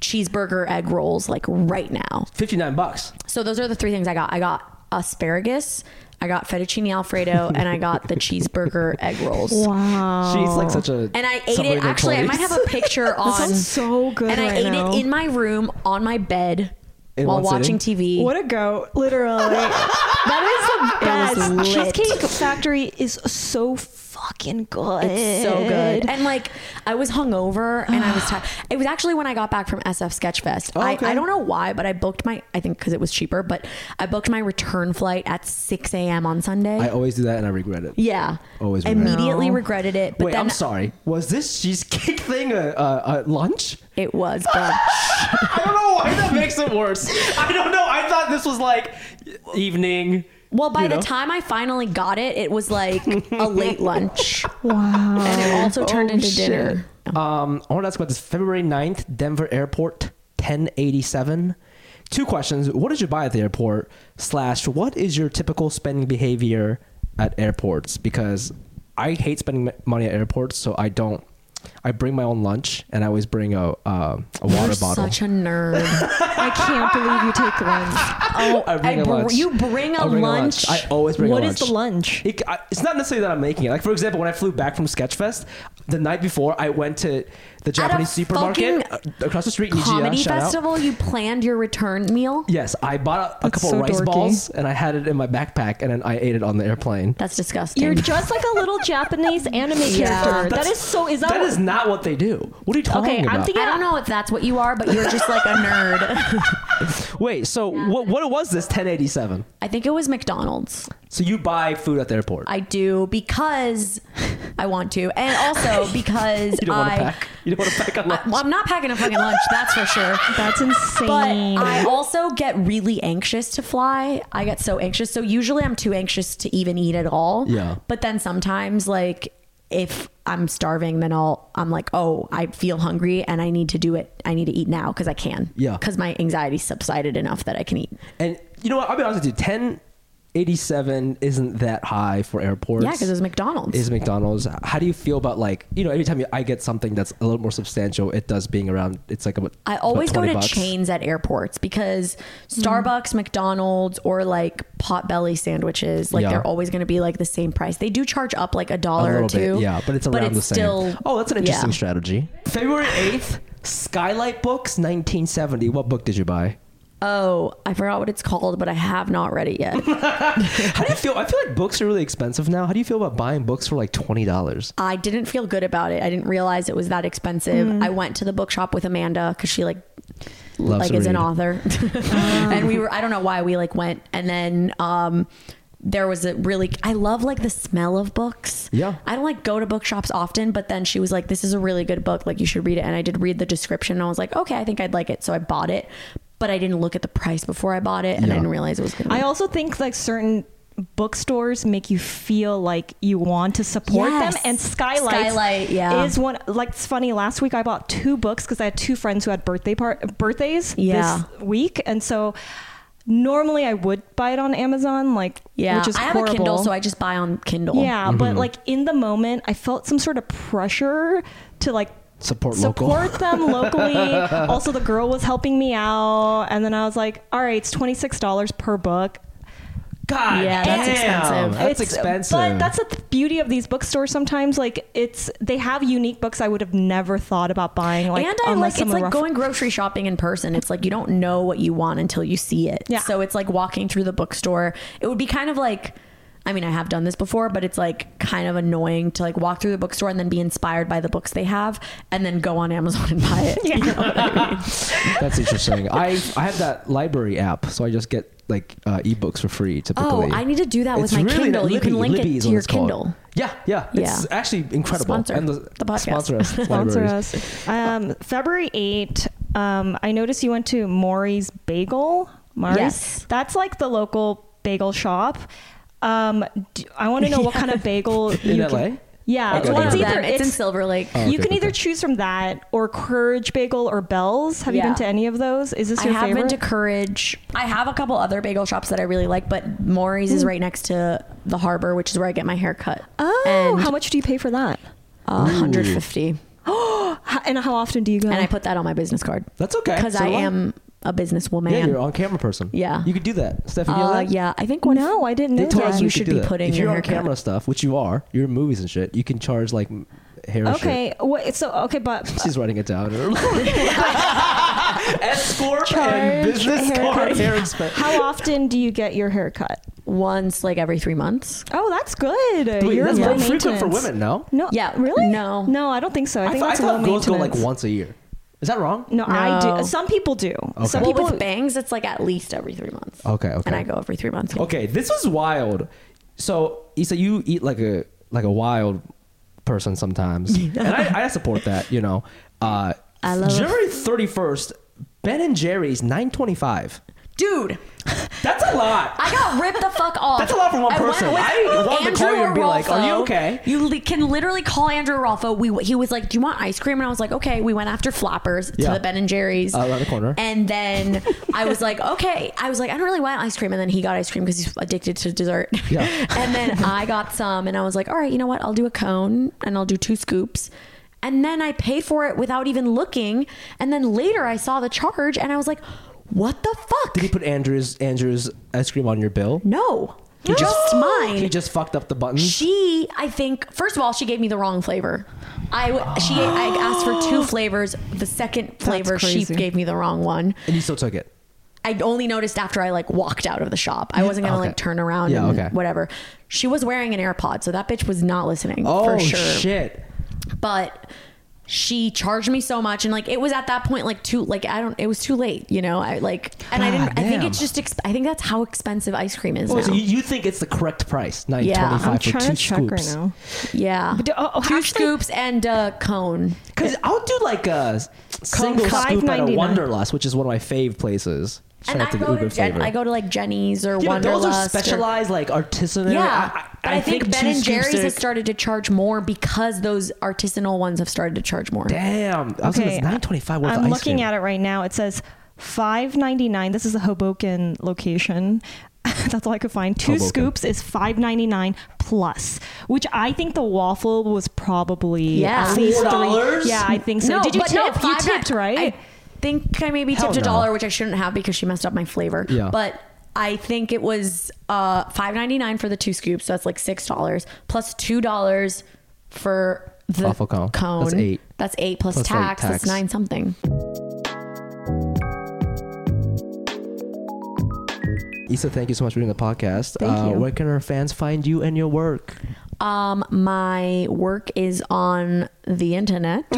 Speaker 3: cheeseburger egg rolls like right now.
Speaker 1: Fifty nine bucks.
Speaker 3: So those are the three things I got. I got asparagus, I got fettuccine alfredo, and I got the cheeseburger egg rolls.
Speaker 2: Wow.
Speaker 1: She's like such a.
Speaker 3: And I ate it.
Speaker 1: in their
Speaker 3: Actually, I might have a picture on.
Speaker 2: sounds so good
Speaker 3: And I
Speaker 2: right
Speaker 3: ate
Speaker 2: now.
Speaker 3: it in my room on my bed
Speaker 1: In
Speaker 3: while watching
Speaker 1: sitting?
Speaker 3: TV.
Speaker 2: What a goat, literally. that is the
Speaker 3: It was lit.
Speaker 2: Cheesecake Factory is so fucking good.
Speaker 3: It's so good. And like I was hungover and I was tired. It was actually when I got back from SF Sketchfest.
Speaker 1: Oh, okay.
Speaker 3: I, I don't know why, but I booked my I think because it was cheaper, but I booked my return flight at 6 a.m. on Sunday.
Speaker 1: I always do that and I regret it.
Speaker 3: yeah.
Speaker 1: Always regret it.
Speaker 3: Immediately
Speaker 2: No.
Speaker 3: regretted it. But
Speaker 1: Wait,
Speaker 3: then
Speaker 1: I'm sorry. Was this cheesecake thing a, a, a lunch?
Speaker 3: it was brunch.
Speaker 1: I don't know why that makes it worse. I don't know. I thought this was like evening.
Speaker 3: Well, by
Speaker 1: you
Speaker 3: the
Speaker 1: know?
Speaker 3: time I finally got it, it was like a late lunch.
Speaker 2: Wow.
Speaker 3: And it also turned
Speaker 1: Oh,
Speaker 3: into
Speaker 1: shit.
Speaker 3: dinner.
Speaker 1: Um, I want to ask about this February 9th, Denver Airport, 1087. Two questions. What did you buy at the airport? Slash, what is your typical spending behavior at airports? Because I hate spending money at airports, so I don't. I bring my own lunch, and I always bring a uh, a water
Speaker 3: You're
Speaker 1: bottle.
Speaker 3: such a nerd.
Speaker 2: I can't believe you take lunch.
Speaker 3: Oh,
Speaker 1: I bring
Speaker 3: I
Speaker 1: a
Speaker 3: br-
Speaker 1: lunch.
Speaker 3: you bring a
Speaker 1: I bring
Speaker 3: lunch.
Speaker 1: I always bring
Speaker 2: What
Speaker 1: a
Speaker 2: is
Speaker 1: lunch.
Speaker 2: the lunch?
Speaker 1: It, I, it's not necessarily that I'm making it. Like for example, when I flew back from Sketchfest, the night before I went to the Japanese supermarket
Speaker 3: fucking
Speaker 1: uh, across the street
Speaker 3: Comedy
Speaker 1: Nijiya. Shout out.
Speaker 3: festival, you planned your return meal?
Speaker 1: Yes, I bought a, a couple
Speaker 2: so
Speaker 1: rice
Speaker 2: dorky.
Speaker 1: balls and I had it in my backpack and then I ate it on the airplane.
Speaker 3: That's disgusting.
Speaker 2: You're just like a little Japanese anime
Speaker 3: Yeah.
Speaker 2: character. That
Speaker 1: That's-
Speaker 2: so. Is that,
Speaker 1: That
Speaker 2: what-
Speaker 1: is not what they do. What are you talking
Speaker 2: Okay, I'm
Speaker 1: about?
Speaker 2: thinking-
Speaker 3: I don't know if that's what you are, but you're just like a nerd.
Speaker 1: Wait, so what? What was this 1087?
Speaker 3: I think it was McDonald's.
Speaker 1: So you buy food at the airport?
Speaker 3: I do because I want to, and also because
Speaker 1: You don't want to pack. You don't want to pack a
Speaker 3: I,
Speaker 1: lunch.
Speaker 3: well, I'm not packing a fucking lunch, that's for sure.
Speaker 2: That's insane.
Speaker 3: But I also get really anxious to fly. I get so anxious. So usually I'm too anxious to even eat at all.
Speaker 1: Yeah.
Speaker 3: But then sometimes like if I'm starving, then I'll I'm like, oh, I feel hungry and I need to do it. I need to eat now because I can.
Speaker 1: Yeah.
Speaker 3: Because my anxiety subsided enough that I can eat.
Speaker 1: And you know what? I'll be honest with you. Ten eighty seven isn't that high for airports.
Speaker 3: Yeah, because it's McDonald's.
Speaker 1: is McDonald's. How do you feel about like you know every time you, I get something that's a little more substantial, it does being around. It's like about
Speaker 3: I always
Speaker 1: about
Speaker 3: go to
Speaker 1: bucks.
Speaker 3: chains at airports because mm-hmm. Starbucks, McDonald's, or like Potbelly sandwiches, like
Speaker 1: Yeah.
Speaker 3: they're always going to be like the same price. They do charge up like a
Speaker 1: a
Speaker 3: dollar or two.
Speaker 1: bit, yeah, but it's around the same.
Speaker 3: still.
Speaker 1: oh, that's an interesting
Speaker 3: yeah.
Speaker 1: strategy. February eighth, Skylight Books, nineteen seventy. What book did you buy?
Speaker 3: Oh, I forgot what it's called, but I have not read it yet.
Speaker 1: How do you feel? I feel like books are really expensive now. How do you feel about buying books for like twenty dollars?
Speaker 3: I didn't feel good about it. I didn't realize it was that expensive. I went to the bookshop with Amanda because she like
Speaker 1: Loves
Speaker 3: like
Speaker 1: to
Speaker 3: is an author, and we were I don't know why we like went, and then um there was a really I love like the smell of books.
Speaker 1: Yeah.
Speaker 3: I don't like go to bookshops often, but then she was like, "This is a really good book. Like you should read it." And I did read the description, and I was like, "Okay, I think I'd like it." So I bought it, but I didn't look at the price before I bought it, and
Speaker 1: Yeah.
Speaker 3: I didn't realize it was going to.
Speaker 2: I also think like certain bookstores make you feel like you want to support
Speaker 3: Yes.
Speaker 2: them and skylight
Speaker 3: Skylight, yeah.
Speaker 2: is one like it's funny last week i bought two books because i had two friends who had birthday part birthdays
Speaker 3: Yeah.
Speaker 2: this week and so normally i would buy it on amazon like
Speaker 3: yeah,
Speaker 2: which is
Speaker 3: I have
Speaker 2: horrible
Speaker 3: a Kindle, so I just buy on Kindle.
Speaker 2: yeah but mm-hmm. like in the moment i felt some sort of pressure to like
Speaker 1: Support local.
Speaker 2: support them locally also the girl was helping me out and then i was like all right it's $26 per book
Speaker 1: God,
Speaker 3: Yeah, that's
Speaker 1: damn,
Speaker 3: expensive.
Speaker 1: That's
Speaker 2: It's-
Speaker 1: expensive.
Speaker 2: But that's the beauty of these bookstores. Sometimes, like it's they have unique books I would have never thought about buying. Like,
Speaker 3: and I like it's like
Speaker 2: ref-
Speaker 3: going grocery shopping in person. It's like you don't know what you want until you see it.
Speaker 2: Yeah.
Speaker 3: So it's like walking through the bookstore. It would be kind of like I mean, I have done this before, but it's like kind of annoying to like walk through the bookstore and then be inspired by the books they have and then go on Amazon and buy it. You know I mean?
Speaker 1: That's interesting. I I have that library app, so I just get like uh, ebooks for free typically.
Speaker 3: Oh, I need to do that with my
Speaker 1: really
Speaker 3: Kindle.
Speaker 1: not-
Speaker 3: You can link
Speaker 1: Libby
Speaker 3: it
Speaker 1: is
Speaker 3: to your. Kindle.
Speaker 1: Yeah, yeah, it's
Speaker 3: Yeah.
Speaker 1: actually incredible.
Speaker 3: Sponsor
Speaker 1: and
Speaker 3: the podcast.
Speaker 1: Sponsor us.
Speaker 2: sponsor us. Um, February 8th, um, I noticed you went to Maury's Bagel. Maury's?
Speaker 3: Yes.
Speaker 2: That's like the local bagel shop. Um, d I want to know what kind of bagel
Speaker 1: In
Speaker 2: you
Speaker 1: LA?
Speaker 2: Can, yeah,
Speaker 1: Okay.
Speaker 2: well, it's either
Speaker 3: Them. It's, in Silver Lake.
Speaker 1: Oh,
Speaker 2: you
Speaker 1: okay,
Speaker 2: can either choose from that or Courage Bagel or Bell's. Have you been to any of those? Is this
Speaker 3: I
Speaker 2: your
Speaker 3: have
Speaker 2: favorite?
Speaker 3: been to Courage. I have a couple other bagel shops that I really like, but Maury's is right next to the harbor, which is where I get my hair cut.
Speaker 2: oh,
Speaker 3: and
Speaker 2: how much do you pay for that?
Speaker 3: uh, 150
Speaker 2: How, and how often do you go?
Speaker 3: and I put that on my business card
Speaker 1: That's okay.
Speaker 3: because
Speaker 1: So
Speaker 3: I
Speaker 1: do
Speaker 3: am a businesswoman.
Speaker 1: Yeah, you're on camera person.
Speaker 3: Yeah.
Speaker 1: you could do that. Stephanie,
Speaker 3: uh, yeah, I think when
Speaker 2: no, I didn't
Speaker 1: They
Speaker 2: know
Speaker 1: told
Speaker 2: that.
Speaker 1: us
Speaker 3: you should be
Speaker 1: that.
Speaker 3: putting
Speaker 1: if
Speaker 3: your
Speaker 1: you're on
Speaker 3: haircut.
Speaker 1: camera stuff, which you are, you're in movies and shit. You can charge like hair. and
Speaker 2: Okay, wait, so okay, but.
Speaker 1: She's writing it down. Escort and business
Speaker 2: haircut.
Speaker 1: card hair expense.
Speaker 2: how often do you get your hair cut?
Speaker 3: once like every three months.
Speaker 2: Oh, that's good.
Speaker 1: Wait,
Speaker 2: You're
Speaker 1: that's
Speaker 2: low
Speaker 1: more frequent for
Speaker 2: maintenance.
Speaker 1: women, no?
Speaker 2: No,
Speaker 3: Yeah,
Speaker 2: really?
Speaker 3: no.
Speaker 2: no, I don't think so. I
Speaker 1: I,
Speaker 2: think
Speaker 1: thought- I
Speaker 2: that's low
Speaker 1: thought girls go like
Speaker 2: maintenance.
Speaker 1: once a year. Is that wrong?
Speaker 2: No, I
Speaker 3: No.
Speaker 2: do. Some people do. Some
Speaker 1: Okay.
Speaker 3: Well,
Speaker 2: people.
Speaker 3: with bangs, it's like at least every three months.
Speaker 1: Okay, okay.
Speaker 3: And I go every three months.
Speaker 1: Okay, this is wild. So, Isa, you eat like a like a wild person sometimes, and I, I support that. You know, uh,
Speaker 3: I love.
Speaker 1: January thirty first. Ben and Jerry's nine twenty five.
Speaker 3: Dude,
Speaker 1: That's a lot.
Speaker 3: I got ripped the fuck off.
Speaker 1: That's a lot from one
Speaker 3: I went
Speaker 1: person.
Speaker 3: with
Speaker 1: I wanted to call you and be like, "Are you okay?"
Speaker 3: You li- can literally call Andrew Rolfo. We he was like, "Do you want ice cream?" And I was like, "Okay." We went after Flappers
Speaker 1: Yeah.
Speaker 3: to the Ben and Jerry's
Speaker 1: Uh, around the corner.
Speaker 3: and then I was like, "Okay." I was like, "I don't really want ice cream," and then he got ice cream because he's addicted to dessert.
Speaker 1: Yeah.
Speaker 3: and then I got some, and I was like, "All right, you know what? I'll do a cone and I'll do two scoops." And then I paid for it without even looking. And then later I saw the charge, and I was like, "What the fuck?"
Speaker 1: Did he put Andrew's Andrew's ice cream on your bill?
Speaker 3: no, just mine.
Speaker 1: He just fucked up the buttons.
Speaker 3: She, I think, first of all, she gave me the wrong flavor. I she I asked for two flavors. The second flavor, she gave me the wrong one.
Speaker 1: and you still took it.
Speaker 3: I only noticed after I like walked out of the shop. I wasn't gonna
Speaker 1: Okay.
Speaker 3: like turn around
Speaker 1: Yeah,
Speaker 3: and
Speaker 1: okay.
Speaker 3: whatever. She was wearing an AirPod, so that bitch was not listening
Speaker 1: Oh
Speaker 3: for sure.
Speaker 1: shit!
Speaker 3: But she charged me so much and like it was at that point like too like I don't it was too late you know I like and I didn't
Speaker 1: God
Speaker 3: I think it's just exp- I think that's how expensive ice cream is
Speaker 1: Oh,
Speaker 3: now
Speaker 1: so you, you think it's the correct price? Nine
Speaker 3: Yeah.
Speaker 1: twenty
Speaker 3: I'm
Speaker 2: I'm
Speaker 1: five for two
Speaker 2: to check
Speaker 1: scoops.
Speaker 2: right now.
Speaker 3: yeah
Speaker 2: But do- oh, oh,
Speaker 3: two
Speaker 2: actually-
Speaker 3: scoops and a cone
Speaker 1: Because I'll do like a single scoop at a Wanderlust, which is one of my fave places. Shout
Speaker 3: and I go,
Speaker 1: Uber
Speaker 3: to Jen-
Speaker 1: flavor.
Speaker 3: I go to like Jeni's or
Speaker 1: yeah, but those are
Speaker 3: Wanderlust or-
Speaker 1: specialized, like artisanal.
Speaker 3: Yeah,
Speaker 1: I, I,
Speaker 3: but I, think,
Speaker 1: two
Speaker 3: Ben and Jerry's
Speaker 1: there-
Speaker 3: has started to charge more because those artisanal ones have started to charge more.
Speaker 1: Damn, I was
Speaker 2: Okay,
Speaker 1: nine twenty five
Speaker 2: I'm
Speaker 1: ice
Speaker 2: looking
Speaker 1: cream.
Speaker 2: at it right now. It says five ninety nine. This is a Hoboken location. That's all I could find. Two
Speaker 1: Hoboken.
Speaker 2: scoops is five ninety nine plus, which I think the waffle was probably
Speaker 3: Yeah.
Speaker 2: at least
Speaker 1: $4?
Speaker 2: three. Yeah, I think so.
Speaker 3: No,
Speaker 2: Did you tip?
Speaker 3: no,
Speaker 2: you tipped, right?
Speaker 3: I think I maybe
Speaker 1: Hell
Speaker 3: tipped a
Speaker 1: no.
Speaker 3: dollar, which I shouldn't have because she messed up my flavor.
Speaker 1: Yeah.
Speaker 3: But I think it was uh, five ninety nine for the two scoops. So that's like six dollars plus two dollars for the
Speaker 1: Waffle cone. That's eight.
Speaker 3: That's eight plus,
Speaker 1: Plus,
Speaker 3: tax. That's
Speaker 1: tax.
Speaker 3: nine something.
Speaker 1: Isa, thank you so much for doing the podcast.
Speaker 2: Thank
Speaker 1: uh,
Speaker 2: you.
Speaker 1: Where can our fans find you and your work?
Speaker 3: Um, my work is on the internet.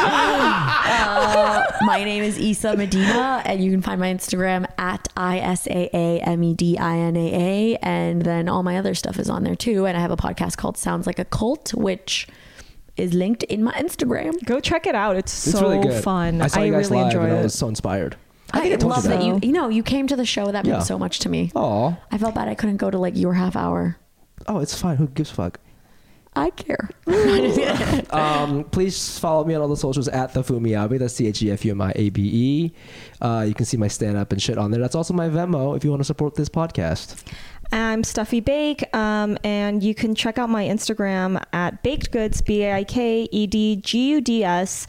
Speaker 3: uh, my name is Isa Medina, and you can find my Instagram at I S A A M E D I N A A, and then all my other stuff is on there too. And I have a podcast called Sounds Like a Cult, which is linked in my Instagram.
Speaker 2: Go check it out. It's,
Speaker 1: It's
Speaker 2: so
Speaker 1: really good.
Speaker 2: fun.
Speaker 1: I saw you guys
Speaker 2: really
Speaker 1: live,
Speaker 2: enjoy
Speaker 1: and I
Speaker 2: it.
Speaker 1: was so inspired.
Speaker 3: I,
Speaker 1: think I told
Speaker 3: love
Speaker 1: you
Speaker 3: that
Speaker 1: that.
Speaker 3: you you know you came to the show. That
Speaker 1: Yeah.
Speaker 3: meant so much to me.
Speaker 1: Oh,
Speaker 3: I felt bad I couldn't go to like your half hour.
Speaker 1: Oh, it's fine. Who gives a fuck?
Speaker 3: I care.
Speaker 1: um, please follow me on all the socials at the Fumiabe. That's C H E F U M I A B E. Uh, you can see my stand up and shit on there. That's also my Venmo if you want to support this podcast.
Speaker 2: I'm Steffi Baik, um, and you can check out my Instagram at Baked Goods, B A I K E D G U D S.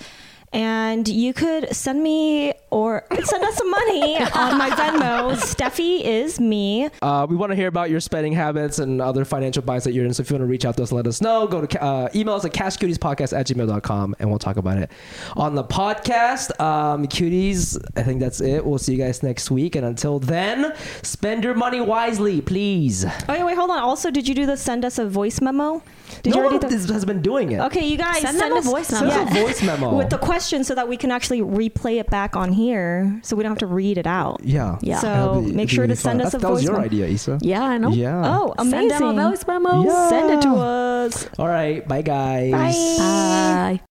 Speaker 2: And you could send me or send us some money on my Venmo. Steffi is me.
Speaker 1: Uh, we want to hear about your spending habits and other financial binds that you're in. So if you want to reach out to us, let us know. Go to uh, email us at cashcutiespodcast at gmail.com and we'll talk about it on the podcast. Um, cuties, I think that's it. We'll see you guys next week. And until then, spend your money wisely, please.
Speaker 2: Oh, wait, wait, hold on. Also, did you do the send us a voice memo? Did
Speaker 1: no
Speaker 2: you already
Speaker 1: one
Speaker 2: do
Speaker 1: is- has been doing it.
Speaker 2: Okay, you guys
Speaker 3: Send them a
Speaker 2: us
Speaker 3: voice
Speaker 1: Send
Speaker 3: memo.
Speaker 1: us a voice memo.
Speaker 2: with the question so that we can actually replay it back on here, so we don't have to read it out.
Speaker 1: yeah.
Speaker 3: Yeah.
Speaker 2: So
Speaker 1: be-
Speaker 2: make sure
Speaker 1: really
Speaker 2: to send
Speaker 1: fun.
Speaker 2: us a
Speaker 1: That- That was your
Speaker 2: memo.
Speaker 1: idea, Isa.
Speaker 3: Yeah, I know.
Speaker 1: Yeah.
Speaker 2: Oh, amazing!
Speaker 3: Send them a voice memo.
Speaker 2: Send it to us.
Speaker 1: All right. Bye, guys.
Speaker 2: Bye.
Speaker 3: Bye.